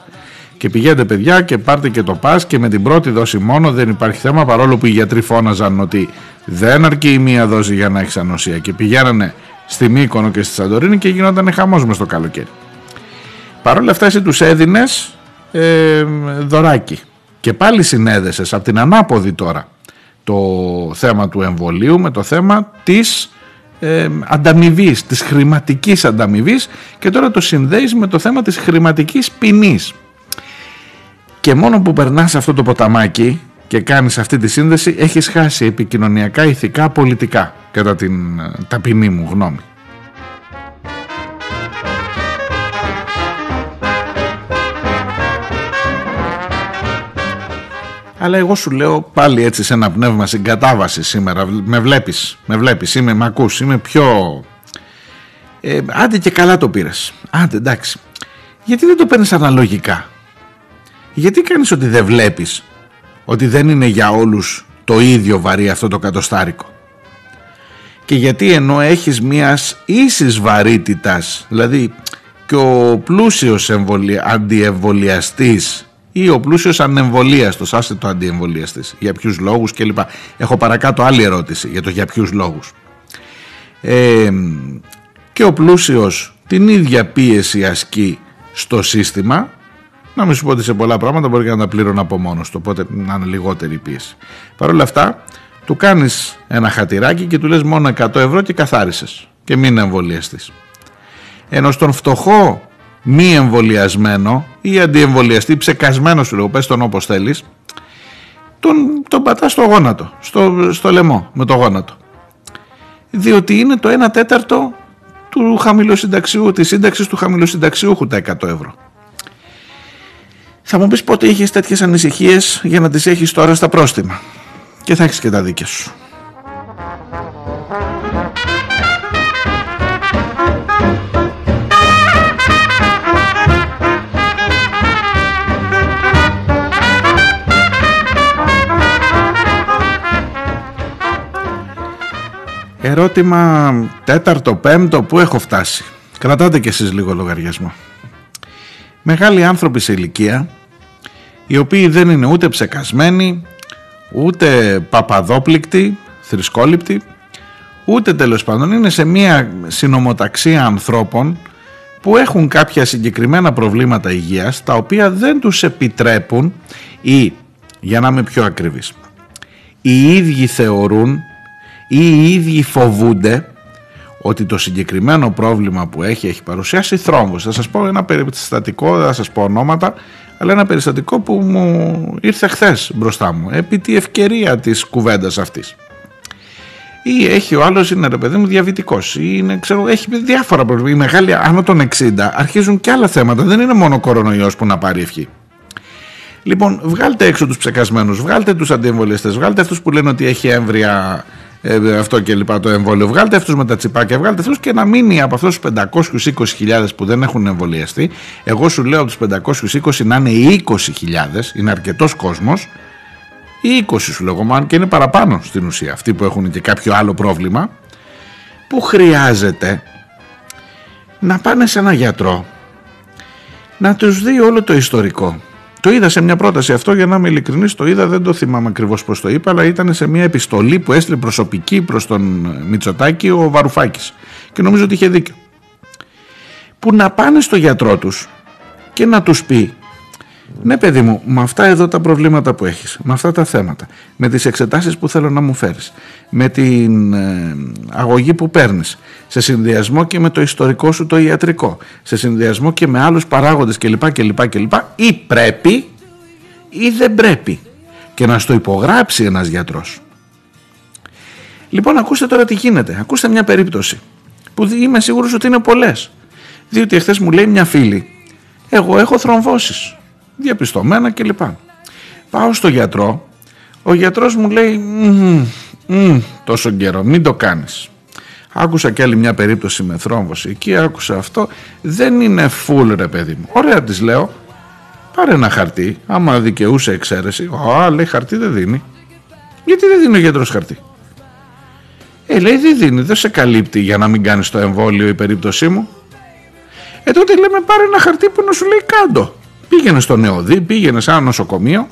Και πηγαίνετε παιδιά και πάρτε και το πας και με την πρώτη δόση μόνο δεν υπάρχει θέμα παρόλο που οι γιατροί φώναζαν ότι δεν αρκεί η μία δόση για να έχεις ανοσία. Και πηγαίνανε στη Μύκονο και στη Σαντορίνη και γινόταν χαμός μες το καλοκαίρι. Παρ' όλα αυτά εσύ τους έδινες ε, δωράκι και πάλι συνέδεσες από την ανάποδη τώρα το θέμα του εμβολίου με το θέμα της ε, ανταμοιβής, της χρηματικής ανταμοιβής και τώρα το συνδέεις με το θέμα της χρηματικής ποινής και μόνο που περνάς αυτό το ποταμάκι και κάνεις αυτή τη σύνδεση έχεις χάσει επικοινωνιακά, ηθικά, πολιτικά κατά την ε, ταπεινή μου γνώμη. Αλλά εγώ σου λέω πάλι έτσι σε ένα πνεύμα συγκατάβασης σήμερα. Με βλέπεις, με βλέπεις, είμαι, με ακούς, είμαι πιο... Ε, άντε και καλά το πήρες. Άντε εντάξει. Γιατί δεν το παίρνεις αναλογικά; Γιατί κάνεις ότι δεν βλέπεις ότι δεν είναι για όλους το ίδιο βαρύ αυτό το κατοστάρικο; Και γιατί ενώ έχεις μιας ίσης βαρύτητας δηλαδή και ο πλούσιος αντιεμβολιαστής ή ο πλούσιος ανεμβολίαστος, άστε το αντιεμβολιαστής, για ποιους λόγους κλπ. Έχω παρακάτω άλλη ερώτηση για το για ποιους λόγους. Ε, και ο πλούσιος την ίδια πίεση ασκεί στο σύστημα να μην σου πω ότι σε πολλά πράγματα μπορεί και να τα πλήρωνε από μόνος του, οπότε να είναι λιγότερη η πίεση. Παρ' όλα αυτά, του κάνεις ένα χατηράκι και του λες μόνο 100 ευρώ και καθάρισες. Και μην εμβολιαστείς. Ενώ στον φτωχό μη εμβολιασμένο ή αντιεμβολιαστή, ψεκασμένο σου λέω, πες τον όπως θέλεις, τον, τον πατάς στο γόνατο, στο, στο λαιμό με το γόνατο. διότι είναι το 1 τέταρτο του χαμηλοσυνταξιού, της σύνταξης του χαμηλοσυνταξιούχου τα 100 ευρώ. Θα μου πεις πότε είχες τέτοιες ανησυχίες για να τις έχεις τώρα στα πρόστιμα. Και θα έχεις και τα δίκαια σου. Ερώτημα τέταρτο, πέμπτο, πού έχω φτάσει; Κρατάτε κι εσείς λίγο λογαριασμό. Μεγάλοι άνθρωποι σε ηλικία, οι οποίοι δεν είναι ούτε ψεκασμένοι, ούτε παπαδόπληκτοι, θρησκόληπτοι, ούτε τέλος πάντων είναι σε μια συνομοταξία ανθρώπων που έχουν κάποια συγκεκριμένα προβλήματα υγείας τα οποία δεν τους επιτρέπουν ή, για να είμαι πιο ακριβής, οι ίδιοι θεωρούν ή οι ίδιοι φοβούνται ότι το συγκεκριμένο πρόβλημα που έχει έχει παρουσιάσει θρόμβος. Θα σας πω ένα περιστατικό, δεν θα σας πω ονόματα, αλλά ένα περιστατικό που μου ήρθε χθες μπροστά μου, επί τη ευκαιρία της κουβέντας αυτής. Ή έχει ο άλλος είναι ρε παιδί μου διαβητικός ή είναι, ξέρω, έχει διάφορα προβλήματα. Οι μεγάλοι άνω των 60 αρχίζουν και άλλα θέματα. Δεν είναι μόνο ο κορονοϊός που να πάρει ευχή. Λοιπόν, βγάλτε έξω τους ψεκασμένους, βγάλτε τους αντιεμβολιαστές, βγάλτε αυτούς που λένε ότι έχει έμβρια ε, αυτό και λοιπά το εμβόλιο. Βγάλτε αυτούς με τα τσιπάκια, βγάλτε αυτούς και να μείνει από αυτούς τους 520.000 που δεν έχουν εμβολιαστεί. Εγώ σου λέω από τους 520 να είναι 20.000, είναι αρκετός κόσμος. Ή 20 σου λέγω, αν και είναι παραπάνω στην ουσία αυτοί που έχουν και κάποιο άλλο πρόβλημα που χρειάζεται να πάνε σε ένα γιατρό να τους δει όλο το ιστορικό το είδα σε μια πρόταση αυτό για να είμαι ειλικρινής. Το είδα, δεν το θυμάμαι ακριβώς πώς το είπα, αλλά ήταν σε μια επιστολή που έστειλε προσωπική προς τον Μητσοτάκη ο Βαρουφάκης. Και νομίζω ότι είχε δίκιο. Που να πάνε στο γιατρό τους και να τους πει ναι παιδί μου, με αυτά εδώ τα προβλήματα που έχεις, με αυτά τα θέματα, με τις εξετάσεις που θέλω να μου φέρεις, με την ε, αγωγή που παίρνεις, σε συνδυασμό και με το ιστορικό σου το ιατρικό, σε συνδυασμό και με άλλους παράγοντες κλπ. κλπ, κλπ ή πρέπει ή δεν πρέπει και να στο υπογράψει ένας γιατρός. Λοιπόν, ακούστε τώρα τι γίνεται. Ακούστε μια περίπτωση που είμαι σίγουρος ότι είναι πολλές. Διότι εχθές μου λέει μια φίλη, εγώ έχω θρομβώσεις διαπιστωμένα κλπ. Πάω στο γιατρό, ο γιατρός μου λέει «Μμμ, μμμ, τόσο καιρό, μην το κάνεις. Άκουσα και άλλη μια περίπτωση με θρόμβωση εκεί, άκουσα αυτό, δεν είναι full ρε παιδί μου. Ωραία της λέω, πάρε ένα χαρτί, άμα δικαιούσε εξαίρεση, α λέει χαρτί δεν δίνει. Γιατί δεν δίνει ο γιατρός χαρτί; Ε, λέει δεν δίνει, δεν σε καλύπτει για να μην κάνεις το εμβόλιο η περίπτωσή μου. Ε, τότε λέμε πάρε ένα χαρτί που να σου λέει κάτω. Πήγαινε στο Νεοδί, πήγαινε σε ένα νοσοκομείο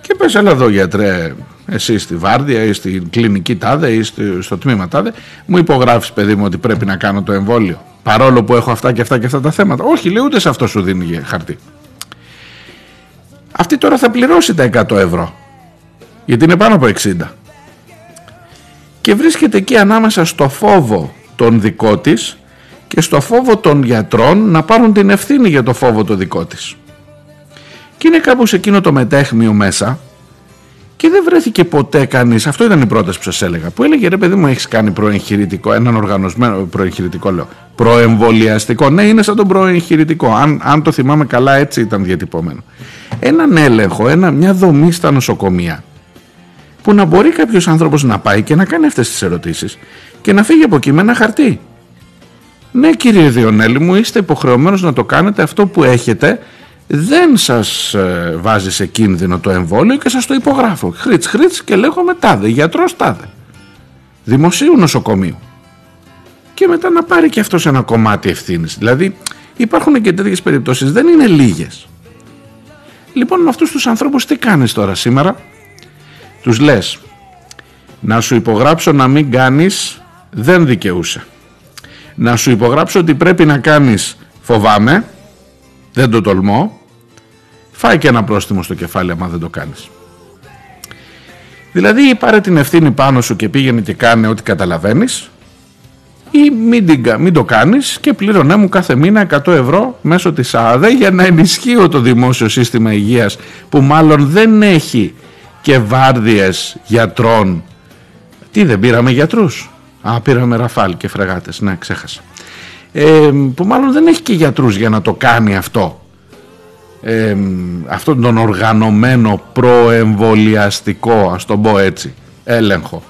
και πες έλα εδώ γιατρέ εσύ στη Βάρδια ή στην κλινική τάδε ή στο τμήμα τάδε μου υπογράφεις παιδί μου ότι πρέπει να κάνω το εμβόλιο παρόλο που έχω αυτά και αυτά και αυτά τα θέματα όχι λέει ούτε σε αυτό σου δίνει χαρτί αυτή τώρα θα πληρώσει τα 100 ευρώ γιατί είναι πάνω από 60 και βρίσκεται εκεί ανάμεσα στο φόβο τον δικό της και στο φόβο των γιατρών να πάρουν την ευθύνη για το φόβο το δικό της. Και είναι κάπου σε εκείνο το μετέχμιο μέσα και δεν βρέθηκε ποτέ κανείς. Αυτό ήταν η πρόταση που σας έλεγα. Που έλεγε ρε παιδί μου, έχεις κάνει προεγχειρητικό, έναν οργανωσμένο προεγχειρητικό λέω. Προεμβολιαστικό. Ναι, είναι σαν τον προεγχειρητικό. Αν, αν το θυμάμαι καλά, έτσι ήταν διατυπωμένο. Έναν έλεγχο, ένα, μια δομή στα νοσοκομεία. Που να μπορεί κάποιος άνθρωπος να πάει και να κάνει αυτές τις ερωτήσεις και να φύγει από εκεί με ένα χαρτί. Ναι, κύριε Διονέλη μου, είστε υποχρεωμένος να το κάνετε αυτό που έχετε δεν σας ε, βάζει σε κίνδυνο το εμβόλιο και σας το υπογράφω. Χρήτς, χρήτς και λέγομαι τάδε, γιατρός τάδε. Δημοσίου νοσοκομείου. Και μετά να πάρει και αυτός ένα κομμάτι ευθύνης. Δηλαδή υπάρχουν και τέτοιες περιπτώσεις, δεν είναι λίγες. Λοιπόν με αυτούς τους ανθρώπους τι κάνεις τώρα σήμερα; Τους λες να σου υπογράψω να μην κάνεις δεν δικαιούσε. Να σου υπογράψω ότι πρέπει να κάνεις φοβάμαι δεν το τολμώ, φάει και ένα πρόστιμο στο κεφάλι άμα δεν το κάνεις. Δηλαδή πάρε την ευθύνη πάνω σου και πήγαινε και κάνε ό,τι καταλαβαίνεις ή μην, την, μην το κάνεις και πλήρωνέ μου κάθε μήνα 100 ευρώ μέσω της ΑΔΕ για να ενισχύω το δημόσιο σύστημα υγείας που μάλλον δεν έχει και βάρδιες γιατρών. Τι δεν πήραμε γιατρούς; Α, πήραμε ραφάλ και φρεγάτες, ναι, ξέχασα. Ε, που μάλλον δεν έχει και γιατρούς για να το κάνει αυτό. Ε, αυτόν τον οργανωμένο προεμβολιαστικό, ας το πω έτσι, έλεγχο.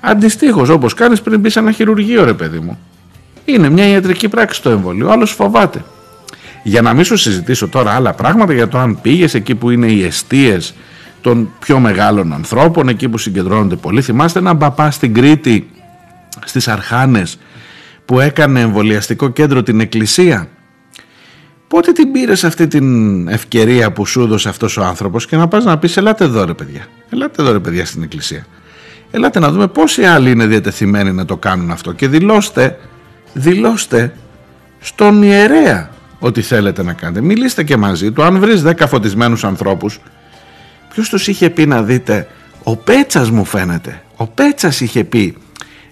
Αντιστοίχως όπως κάνεις πριν μπεις σε ένα χειρουργείο ρε παιδί μου. Είναι μια ιατρική πράξη το εμβόλιο, ο άλλος φοβάται. Για να μην σου συζητήσω τώρα άλλα πράγματα για το αν πήγες εκεί που είναι οι αιστείες των πιο μεγάλων ανθρώπων, εκεί που συγκεντρώνονται πολλοί. Θυμάστε έναν παπά στην Κρήτη, στις Αρχάνες, που έκανε εμβολιαστικό κέντρο την εκκλησία. Πότε την πήρες αυτή την ευκαιρία που σου έδωσε αυτός ο άνθρωπος και να πας να πεις ελάτε εδώ ρε παιδιά, ελάτε εδώ ρε παιδιά στην εκκλησία. Ελάτε να δούμε πόσοι άλλοι είναι διατεθειμένοι να το κάνουν αυτό και δηλώστε, δηλώστε στον ιερέα ότι θέλετε να κάνετε. Μιλήστε και μαζί του. Αν βρεις 10 φωτισμένους ανθρώπους, ποιος τους είχε πει να δείτε, ο Πέτσας μου φαίνεται. Ο Πέτσας είχε πει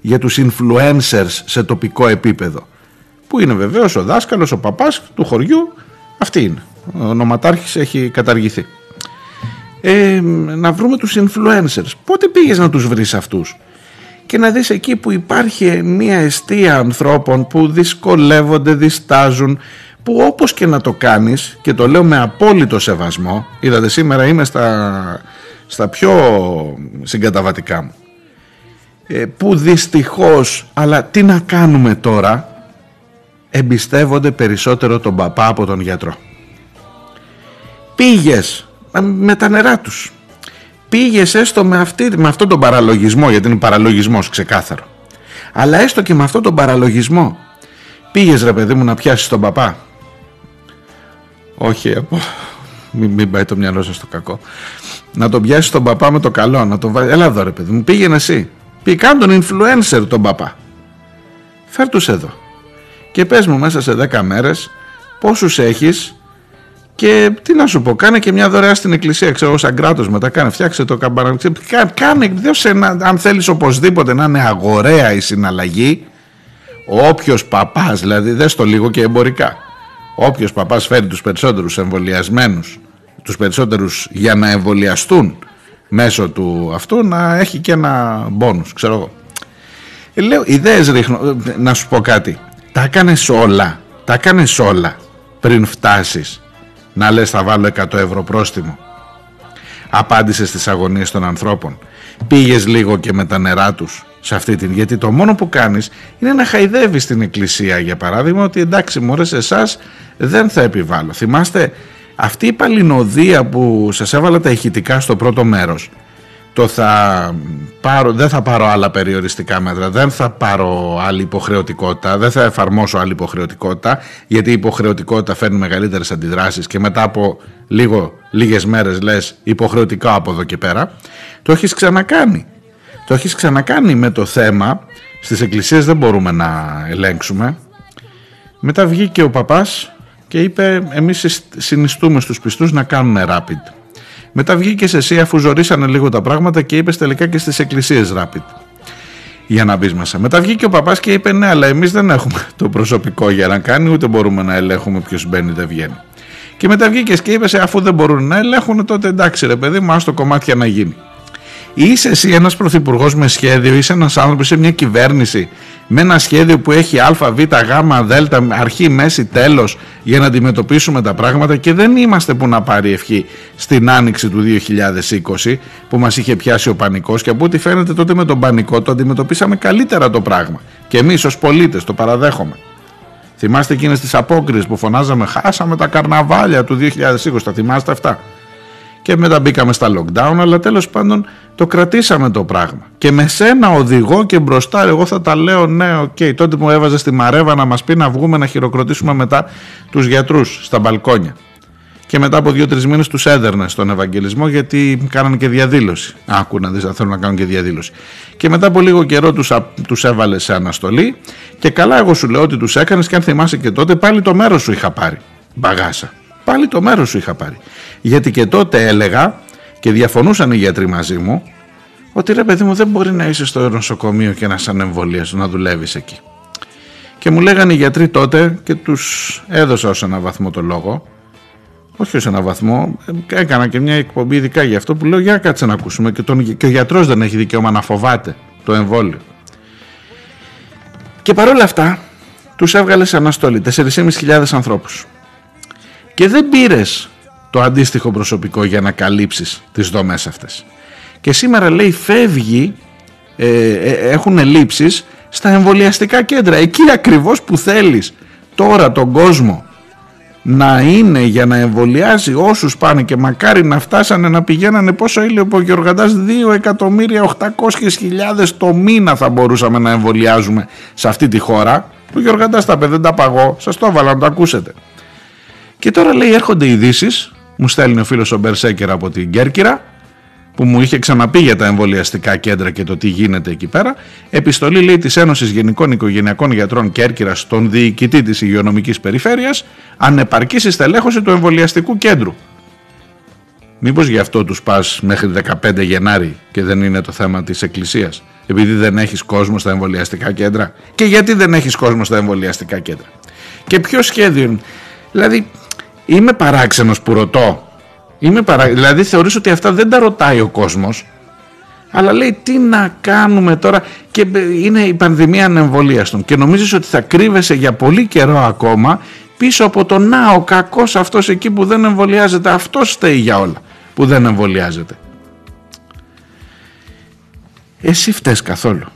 για τους influencers σε τοπικό επίπεδο. Που είναι βεβαίως ο δάσκαλος, ο παπάς του χωριού. Αυτή είναι. Ο νοματάρχης έχει καταργηθεί. Ε, να βρούμε τους influencers. Πότε πήγες να τους βρεις αυτούς; Και να δεις εκεί που υπάρχει μια αιστεία ανθρώπων που δυσκολεύονται, διστάζουν, που όπως και να το κάνεις και το λέω με απόλυτο σεβασμό, είδατε σήμερα είμαι στα, στα πιο συγκαταβατικά μου, ε, που δυστυχώς, αλλά τι να κάνουμε τώρα, εμπιστεύονται περισσότερο τον παπά από τον γιατρό. Πήγες ε, με τα νερά τους. Πήγες έστω με, αυτή, με αυτόν τον παραλογισμό, γιατί είναι παραλογισμός ξεκάθαρο. Αλλά έστω και με αυτόν τον παραλογισμό. Πήγες ρε παιδί μου να πιάσεις τον παπά. Όχι, από... μην, μην πάει το μυαλό σας στο κακό. Να τον πιάσεις τον παπά με το καλό. Να τον βάλει... Έλα εδώ ρε παιδί μου, πήγαινε εσύ. Πήγε κάνε τον influencer τον παπά. Φέρ τους εδώ. Και πες μου μέσα σε 10 μέρες πόσους έχεις και τι να σου πω, κάνε και μια δωρεά στην εκκλησία, ξέρω εγώ, σαν κράτος μετά. Κάνε, φτιάξε το καμπανάκι. Κάνε, δώσε ένα, αν θέλεις οπωσδήποτε να είναι αγοραία η συναλλαγή. Όποιος παπάς, δηλαδή, δες το λίγο και εμπορικά. Όποιος παπάς φέρει τους περισσότερους εμβολιασμένους, τους περισσότερους για να εμβολιαστούν μέσω του αυτού, να έχει και ένα μπόνους, ξέρω εγώ. Ε, λέω, ιδέες ρίχνω. Ε, Να σου πω κάτι. Τα έκανες όλα. Τα έκανες όλα πριν φτάσεις να λες θα βάλω 100 ευρώ πρόστιμο. Απάντησες στις αγωνίες των ανθρώπων. Πήγες λίγο και με τα νερά τους σε αυτή την... Γιατί το μόνο που κάνεις είναι να χαϊδεύεις την εκκλησία για παράδειγμα ότι εντάξει μωρέ σε εσάς δεν θα επιβάλλω. Θυμάστε αυτή η παλινοδία που σας έβαλα τα ηχητικά στο πρώτο μέρος το θα πάρω, δεν θα πάρω άλλα περιοριστικά μέτρα, δεν θα πάρω άλλη υποχρεωτικότητα, δεν θα εφαρμόσω άλλη υποχρεωτικότητα, γιατί η υποχρεωτικότητα φέρνει μεγαλύτερες αντιδράσεις και μετά από λίγο, λίγες μέρες λες υποχρεωτικά από εδώ και πέρα, το έχεις ξανακάνει. Το έχεις ξανακάνει με το θέμα, στις εκκλησίες δεν μπορούμε να ελέγξουμε. Μετά βγήκε ο παπάς και είπε εμείς συνιστούμε στους πιστούς να κάνουν rapid. Μετά βγήκες εσύ αφού ζορίσανε λίγο τα πράγματα και είπες τελικά και στις εκκλησίες Rapid. Για να μπεις μέσα. Μετά βγήκε ο παπάς και είπε: Ναι, αλλά εμείς δεν έχουμε το προσωπικό για να κάνει, ούτε μπορούμε να ελέγχουμε ποιος μπαίνει δεν βγαίνει. Και μετά βγήκες και είπες: Αφού δεν μπορούν να ελέγχουν, τότε εντάξει, ρε παιδί μου, ας το κομμάτια να γίνει. Είσαι εσύ ένας πρωθυπουργός με σχέδιο, είσαι ένας άνθρωπος, είσαι μια κυβέρνηση με ένα σχέδιο που έχει α, β, γ, δ, αρχή, μέση, τέλος για να αντιμετωπίσουμε τα πράγματα και δεν είμαστε που να πάρει ευχή στην άνοιξη του 2020 που μας είχε πιάσει ο πανικός και από ό,τι φαίνεται τότε με τον πανικό το αντιμετωπίσαμε καλύτερα το πράγμα. Και εμείς ως πολίτες το παραδέχομαι. Θυμάστε εκείνες τις απόκριες που φωνάζαμε χάσαμε τα καρναβάλια του 2020, τα θυμάστε αυτά; Και μετά μπήκαμε στα lockdown αλλά τέλος πάντων το κρατήσαμε το πράγμα και με σένα οδηγό και μπροστά εγώ θα τα λέω ναι OK okay. τότε μου έβαζες στη Μαρέβα να μας πει να βγούμε να χειροκροτήσουμε μετά τους γιατρούς στα μπαλκόνια και μετά από δύο-τρεις μήνες τους έδερνε στον Ευαγγελισμό γιατί κάνανε και διαδήλωση. Άκου να δεις αν θέλουν να κάνουν και διαδήλωση. Και μετά από λίγο καιρό τους τους έβαλε σε αναστολή. Και καλά, εγώ σου λέω ότι τους έκανες και αν θυμάσαι και τότε πάλι το μέρος σου είχα πάρει. Μπαγάσα. Πάλι το μέρος σου είχα πάρει. Γιατί και τότε έλεγα και διαφωνούσαν οι γιατροί μαζί μου ότι ρε παιδί μου δεν μπορεί να είσαι στο νοσοκομείο και να σαν εμβολία να δουλεύεις εκεί. Και μου λέγανε οι γιατροί τότε και τους έδωσα ως ένα βαθμό το λόγο όχι ως ένα βαθμό, έκανα και μια εκπομπή ειδικά για αυτό που λέω για κάτσε να ακούσουμε και, τον, και ο γιατρός δεν έχει δικαίωμα να φοβάται το εμβόλιο. Και παρόλα αυτά τους έβγαλες σε αναστολή 4.500 ανθρώπους. Και δεν πήρες το αντίστοιχο προσωπικό για να καλύψεις τις δομές αυτές. Και σήμερα λέει φεύγει, ε, ε, έχουν ελλείψεις στα εμβολιαστικά κέντρα. Εκεί ακριβώς που θέλεις τώρα τον κόσμο να είναι για να εμβολιάζει όσους πάνε και μακάρι να φτάσανε να πηγαίνανε πόσο ήλιο ο Γεωργαντάς 2.800.000 το μήνα θα μπορούσαμε να εμβολιάζουμε σε αυτή τη χώρα ο Γεωργαντάς τα είπε δεν τα παγώ σας το έβαλα να το ακούσετε και τώρα λέει έρχονται ειδήσεις, μου στέλνει ο φίλος ο Μπερσέκερ από την Κέρκυρα που μου είχε ξαναπεί για τα εμβολιαστικά κέντρα και το τι γίνεται εκεί πέρα. Επιστολή λέει της Ένωσης Γενικών Οικογενειακών Γιατρών Κέρκυρας στον διοικητή της υγειονομικής περιφέρειας, ανεπαρκή στη στελέχωση του εμβολιαστικού κέντρου. Μήπως γι' αυτό τους πας μέχρι 15 Γενάρη και δεν είναι το θέμα της Εκκλησίας, επειδή δεν έχεις κόσμο στα εμβολιαστικά κέντρα. Και γιατί δεν έχεις κόσμο στα εμβολιαστικά κέντρα; Και ποιο σχέδιο είναι; Δηλαδή, είμαι παράξενος που ρωτώ. Είμαι παρα... Δηλαδή θεωρείς ότι αυτά δεν τα ρωτάει ο κόσμος αλλά λέει τι να κάνουμε τώρα; Και είναι η πανδημία ανεμβολίαστον και νομίζεις ότι θα κρύβεσαι για πολύ καιρό ακόμα πίσω από το να ο κακός αυτός εκεί που δεν εμβολιάζεται αυτός φταίει για όλα που δεν εμβολιάζεται εσύ φταίς καθόλου.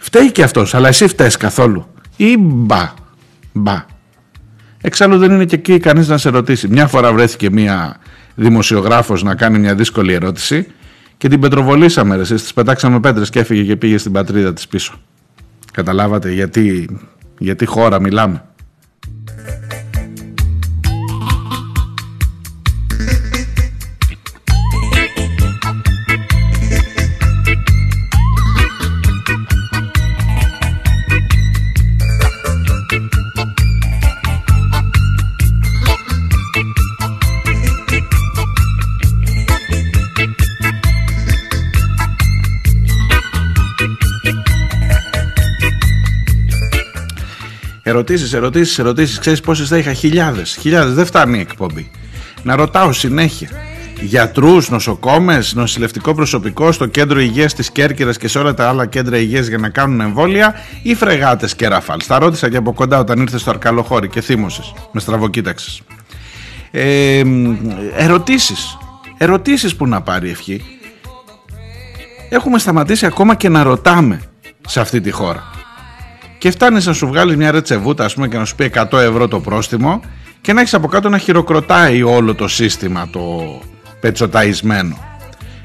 Φταίει και αυτός αλλά εσύ φταίς καθόλου. Ή μπα μπα Εξάλλου δεν είναι και εκεί κανείς να σε ρωτήσει. Μια φορά βρέθηκε μια δημοσιογράφος να κάνει μια δύσκολη ερώτηση και την πετροβολήσαμε ρε, εσείς, της πετάξαμε πέτρες και έφυγε και πήγε στην πατρίδα της πίσω. Καταλάβατε γιατί, γιατί χώρα μιλάμε. Ερωτήσεις, ερωτήσεις, ερωτήσεις. Ξέρεις πόσες θα είχα, χιλιάδες. Χιλιάδες, δεν φτάνει η εκπομπή. Να ρωτάω συνέχεια. Γιατρούς, νοσοκόμες, νοσηλευτικό προσωπικό στο κέντρο υγείας της Κέρκυρας και σε όλα τα άλλα κέντρα υγείας για να κάνουν εμβόλια ή φρεγάτες και ραφάλ. Τα ρώτησα και από κοντά όταν ήρθες στο Αρκαλοχώρι και θύμωσες. Με στραβοκοίταξες. Ε, ερωτήσεις. Ερωτήσεις που να πάρει ευχή. Έχουμε σταματήσει ακόμα και να ρωτάμε σε αυτή τη χώρα και φτάνεις να σου βγάλεις μια ρετσεβούτα, ας πούμε, και να σου πει 100 ευρώ το πρόστιμο και να έχεις από κάτω να χειροκροτάει όλο το σύστημα το πετσοταϊσμένο.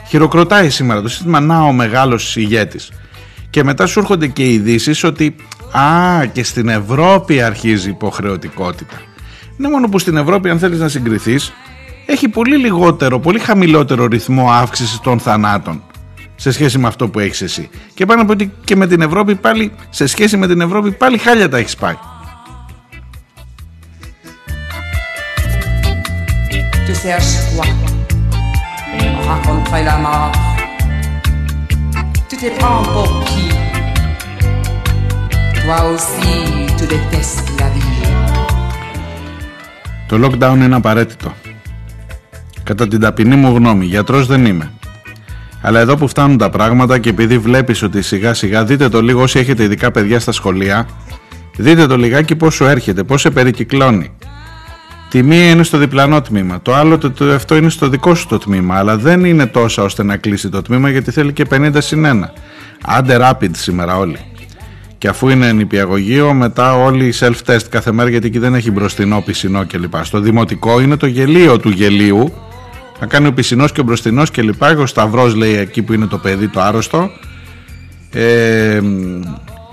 Χειροκροτάει σήμερα το σύστημα να ο μεγάλος ηγέτης. Και μετά σου έρχονται και ειδήσεις ότι Α, και στην Ευρώπη αρχίζει η υποχρεωτικότητα. Είναι μόνο που στην Ευρώπη, αν θέλεις να συγκριθείς, έχει πολύ λιγότερο, πολύ χαμηλότερο ρυθμό αύξησης των θανάτων σε σχέση με αυτό που έχεις εσύ. Και πάνω από ότι και με την Ευρώπη πάλι, σε σχέση με την Ευρώπη πάλι χάλια τα έχεις πάει. Tu cherches quoi; Rencontrer la mort. Tu te prends pour qui; Toi aussi, tu détestes la vie. Το lockdown είναι απαραίτητο. Κατά την ταπεινή μου γνώμη, γιατρός δεν είμαι. Αλλά εδώ που φτάνουν τα πράγματα και επειδή βλέπεις ότι σιγά σιγά δείτε το λίγο όσοι έχετε ειδικά παιδιά στα σχολεία δείτε το λιγάκι πόσο έρχεται, πώς σε περικυκλώνει. Τη μία είναι στο διπλανό τμήμα, το άλλο το, το, αυτό είναι στο δικό σου το τμήμα αλλά δεν είναι τόσα ώστε να κλείσει το τμήμα γιατί θέλει και 50 συν 1. Άντε rapid σήμερα όλοι. Και αφού είναι νηπιαγωγείο, μετά όλοι self-test κάθε μέρα γιατί εκεί δεν έχει μπροστινό, πισινό κλπ. Στο δημοτικό είναι το γελίο του γελίου να κάνει ο πισινός και ο μπροστινός και λοιπά ο Σταυρός λέει εκεί που είναι το παιδί το άρρωστο. Ε,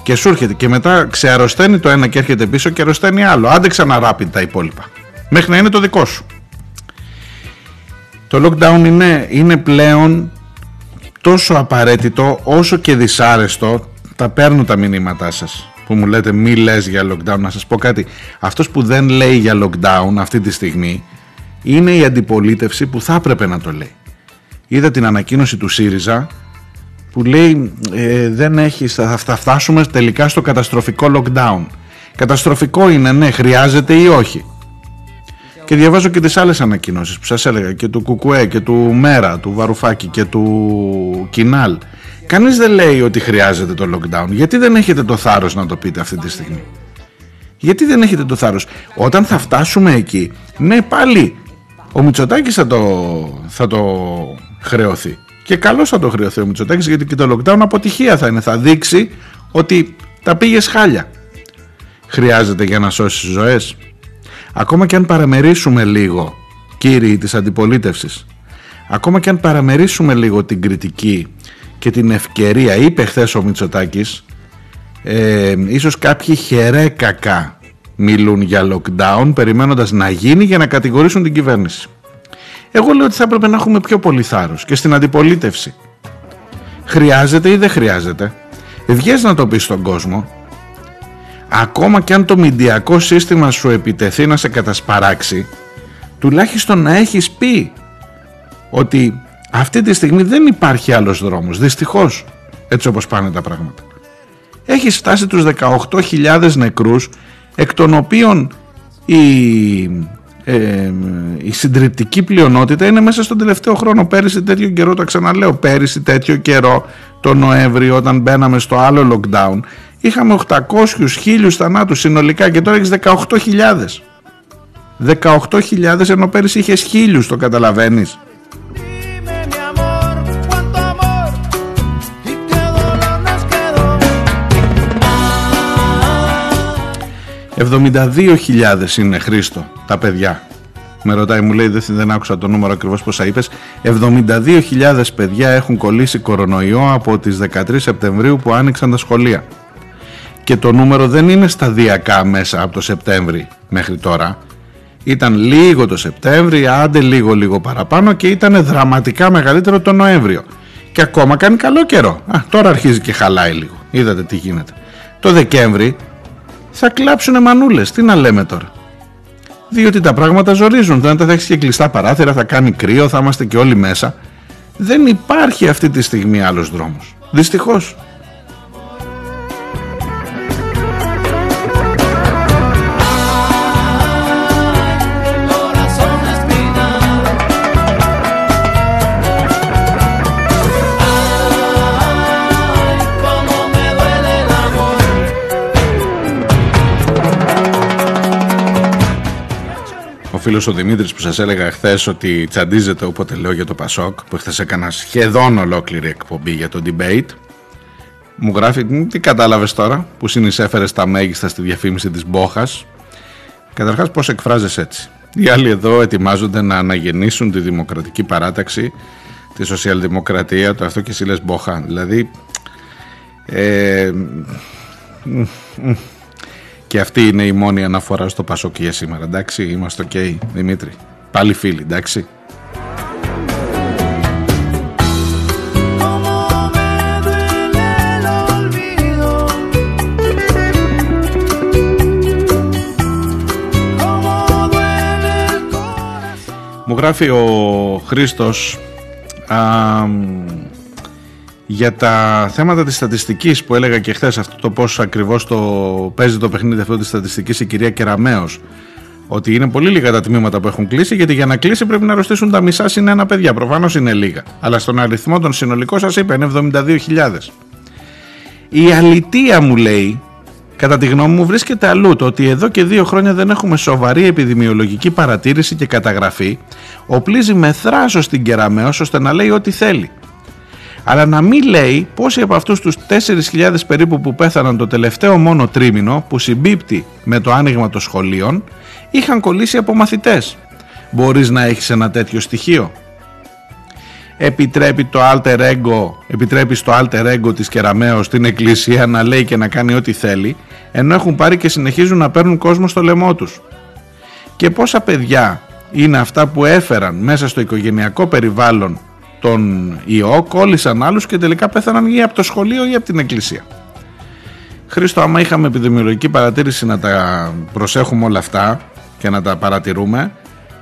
και σου έρχεται. Και μετά ξεαρρωσταίνει το ένα και έρχεται πίσω και αρρωσταίνει άλλο. Άντε ξαναράπιν τα υπόλοιπα. Μέχρι να είναι το δικό σου. Το lockdown είναι, είναι πλέον τόσο απαραίτητο όσο και δυσάρεστο. Τα παίρνω τα μηνύματά σας που μου λέτε μη λες για lockdown να σας πω κάτι. Αυτός που δεν λέει για lockdown αυτή τη στιγμή είναι η αντιπολίτευση που θα έπρεπε να το λέει. Είδα την ανακοίνωση του ΣΥΡΙΖΑ που λέει ε, δεν έχει, θα, θα φτάσουμε τελικά στο καταστροφικό lockdown. Καταστροφικό είναι, ναι, χρειάζεται ή όχι. Και διαβάζω και τις άλλες ανακοινώσεις που σας έλεγα και του Κουκουέ και του Μέρα, του Βαρουφάκη και του Κινάλ Κανείς δεν λέει ότι χρειάζεται το lockdown. Γιατί δεν έχετε το θάρρος να το πείτε αυτή τη στιγμή; Γιατί δεν έχετε το θάρρος; Όταν θα φτάσουμε εκεί, ναι πάλι ο Μητσοτάκης θα το, θα το χρεωθεί. Και καλώς θα το χρεωθεί ο Μητσοτάκης γιατί και το lockdown αποτυχία θα είναι. Θα δείξει ότι τα πήγε χάλια. Χρειάζεται για να σώσεις ζωές. Ακόμα και αν παραμερίσουμε λίγο, κύριοι της αντιπολίτευσης, ακόμα και αν παραμερίσουμε λίγο την κριτική και την ευκαιρία, είπε χθες ο Μητσοτάκης, ε, ίσως κάποιοι χερέκακα μιλούν για lockdown περιμένοντας να γίνει για να κατηγορήσουν την κυβέρνηση. Εγώ λέω ότι θα έπρεπε να έχουμε πιο πολύ θάρρος και στην αντιπολίτευση. Χρειάζεται ή δεν χρειάζεται. Βγες να το πεις στον κόσμο. Ακόμα και αν το μηντιακό σύστημα σου επιτεθεί να σε κατασπαράξει, τουλάχιστον να έχεις πει ότι αυτή τη στιγμή δεν υπάρχει άλλος δρόμος, δυστυχώς, έτσι όπως πάνε τα πράγματα. Έχεις φτάσει τους 18.000 νεκρούς, εκ των οποίων η, ε, η συντριπτική πλειονότητα είναι μέσα στον τελευταίο χρόνο. Πέρυσι τέτοιο καιρό, το ξαναλέω, πέρυσι τέτοιο καιρό, το Νοέμβριο, όταν μπαίναμε στο άλλο lockdown, είχαμε 800, 1000 θανάτους συνολικά και τώρα έχεις 18.000. 18.000 ενώ πέρυσι είχες χίλιους, το καταλαβαίνεις. 72.000 είναι Χρήστο τα παιδιά. Με ρωτάει, μου λέει, δεν, δεν άκουσα το νούμερο ακριβώς πόσα είπες. 72.000 παιδιά έχουν κολλήσει κορονοϊό από τις 13 Σεπτεμβρίου που άνοιξαν τα σχολεία. Και το νούμερο δεν είναι σταδιακά μέσα από το Σεπτέμβρη μέχρι τώρα. Ήταν λίγο το Σεπτέμβρη, άντε λίγο λίγο παραπάνω και ήταν δραματικά μεγαλύτερο το Νοέμβριο. Και ακόμα κάνει καλό καιρό. Α, τώρα αρχίζει και χαλάει λίγο. Είδατε τι γίνεται. Το Δεκέμβρη θα κλάψουνε μανούλες. Τι να λέμε τώρα. Διότι τα πράγματα ζορίζουν. Δεν θα έχεις και κλειστά παράθυρα, θα κάνει κρύο, θα είμαστε και όλοι μέσα. Δεν υπάρχει αυτή τη στιγμή άλλος δρόμος. Δυστυχώς. Ο φίλος ο Δημήτρης που σας έλεγα χθες ότι τσαντίζεται όποτε λέω για το Πασόκ, που χθες έκανα σχεδόν ολόκληρη εκπομπή για το debate, μου γράφει, «Μ, τι κατάλαβες τώρα που συνεισέφερες τα μέγιστα στη διαφήμιση της Μπόχας; Καταρχάς πώς εκφράζεσαι έτσι; Οι άλλοι εδώ ετοιμάζονται να αναγεννήσουν τη δημοκρατική παράταξη, τη σοσιαλδημοκρατία, το αυτό και εσύ λες Μπόχα. Δηλαδή, ε, μ, μ, και αυτή είναι η μόνη αναφορά στο Πασόκ για σήμερα. Εντάξει, είμαστε οκ, Δημήτρη. Πάλι φίλοι, εντάξει; Cómo me duele el olvido. Cómo duele el corazón. Μου γράφει ο Χρήστος α, μ, για τα θέματα της στατιστικής που έλεγα και χθες αυτό το πώς ακριβώς το παίζει το παιχνίδι αυτό της στατιστικής η κυρία Κεραμέως ότι είναι πολύ λίγα τα τμήματα που έχουν κλείσει γιατί για να κλείσει πρέπει να αρρωστήσουν τα μισά συν ένα παιδιά. Προφανώς είναι λίγα. Αλλά στον αριθμό των συνολικών σας είπα είναι 72.000. Η αλητία μου λέει, κατά τη γνώμη μου βρίσκεται αλλού το ότι εδώ και δύο χρόνια δεν έχουμε σοβαρή επιδημιολογική παρατήρηση και καταγραφή οπλίζει με θράσος την Κεραμέως ώστε να λέει ό,τι θέλει. Αλλά να μην λέει πόσοι από αυτούς τους 4.000 περίπου που πέθαναν το τελευταίο μόνο τρίμηνο που συμπίπτει με το άνοιγμα των σχολείων είχαν κολλήσει από μαθητές. Μπορείς να έχεις ένα τέτοιο στοιχείο. Επιτρέπει το alter ego, επιτρέπει στο alter ego της Κεραμέως στην εκκλησία να λέει και να κάνει ό,τι θέλει ενώ έχουν πάρει και συνεχίζουν να παίρνουν κόσμο στο λαιμό τους. Και πόσα παιδιά είναι αυτά που έφεραν μέσα στο οικογενειακό περιβάλλον τον ιό, κόλλησαν άλλους και τελικά πέθαναν ή από το σχολείο ή από την εκκλησία. Χρήστο, άμα είχαμε επιδημιολογική παρατήρηση να τα προσέχουμε όλα αυτά και να τα παρατηρούμε,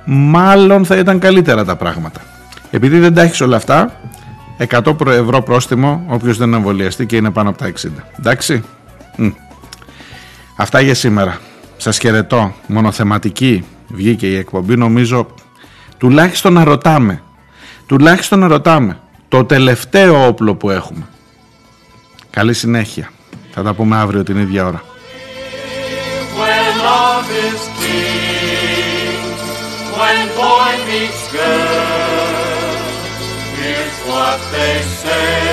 μάλλον θα ήταν καλύτερα τα πράγματα. Επειδή δεν τα έχεις όλα αυτά, 100 προ- ευρώ πρόστιμο όποιος δεν εμβολιαστεί και είναι πάνω από τα 60. Εντάξει; Μμ. Αυτά για σήμερα. Σας χαιρετώ. Μονοθεματική βγήκε η εκπομπή. Νομίζω τουλάχιστον να ρωτάμε. Τουλάχιστον να ρωτάμε. Το τελευταίο όπλο που έχουμε. Καλή συνέχεια. Θα τα πούμε αύριο την ίδια ώρα. when love is king, when boy meets girl, here's what they say.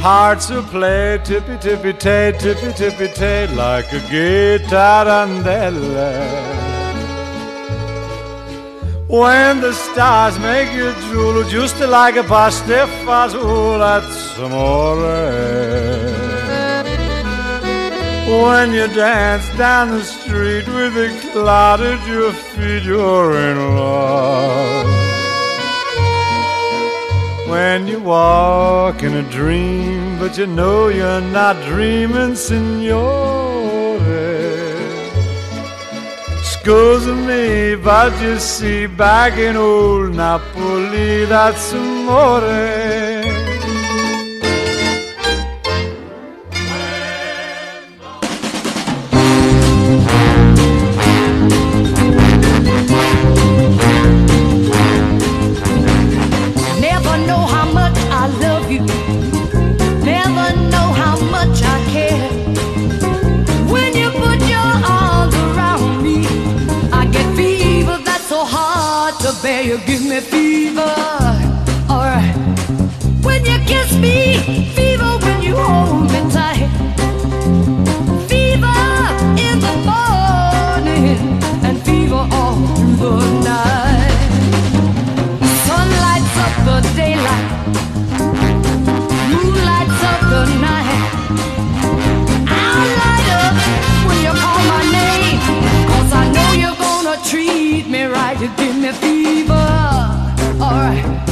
Hearts will play tippy-tippy-tay, tippy-tippy-tay, like a guitar. When the stars make you drool just like a pasta fazool, that's amore. When you dance down the street with a cloud at your feet, you're in love. When you walk in a dream, but you know you're not dreaming, signore. Scusa me, but you see, back in old Napoli, that's amore. You give me fever. Alright. When you kiss me, fever when you hold me tight. Fever in the morning and fever all through the night. Sun lights up the daylight. Moon lights up the night. I'll light up when you call my name. Cause I know you're gonna treat me right. You give me fever. Alright.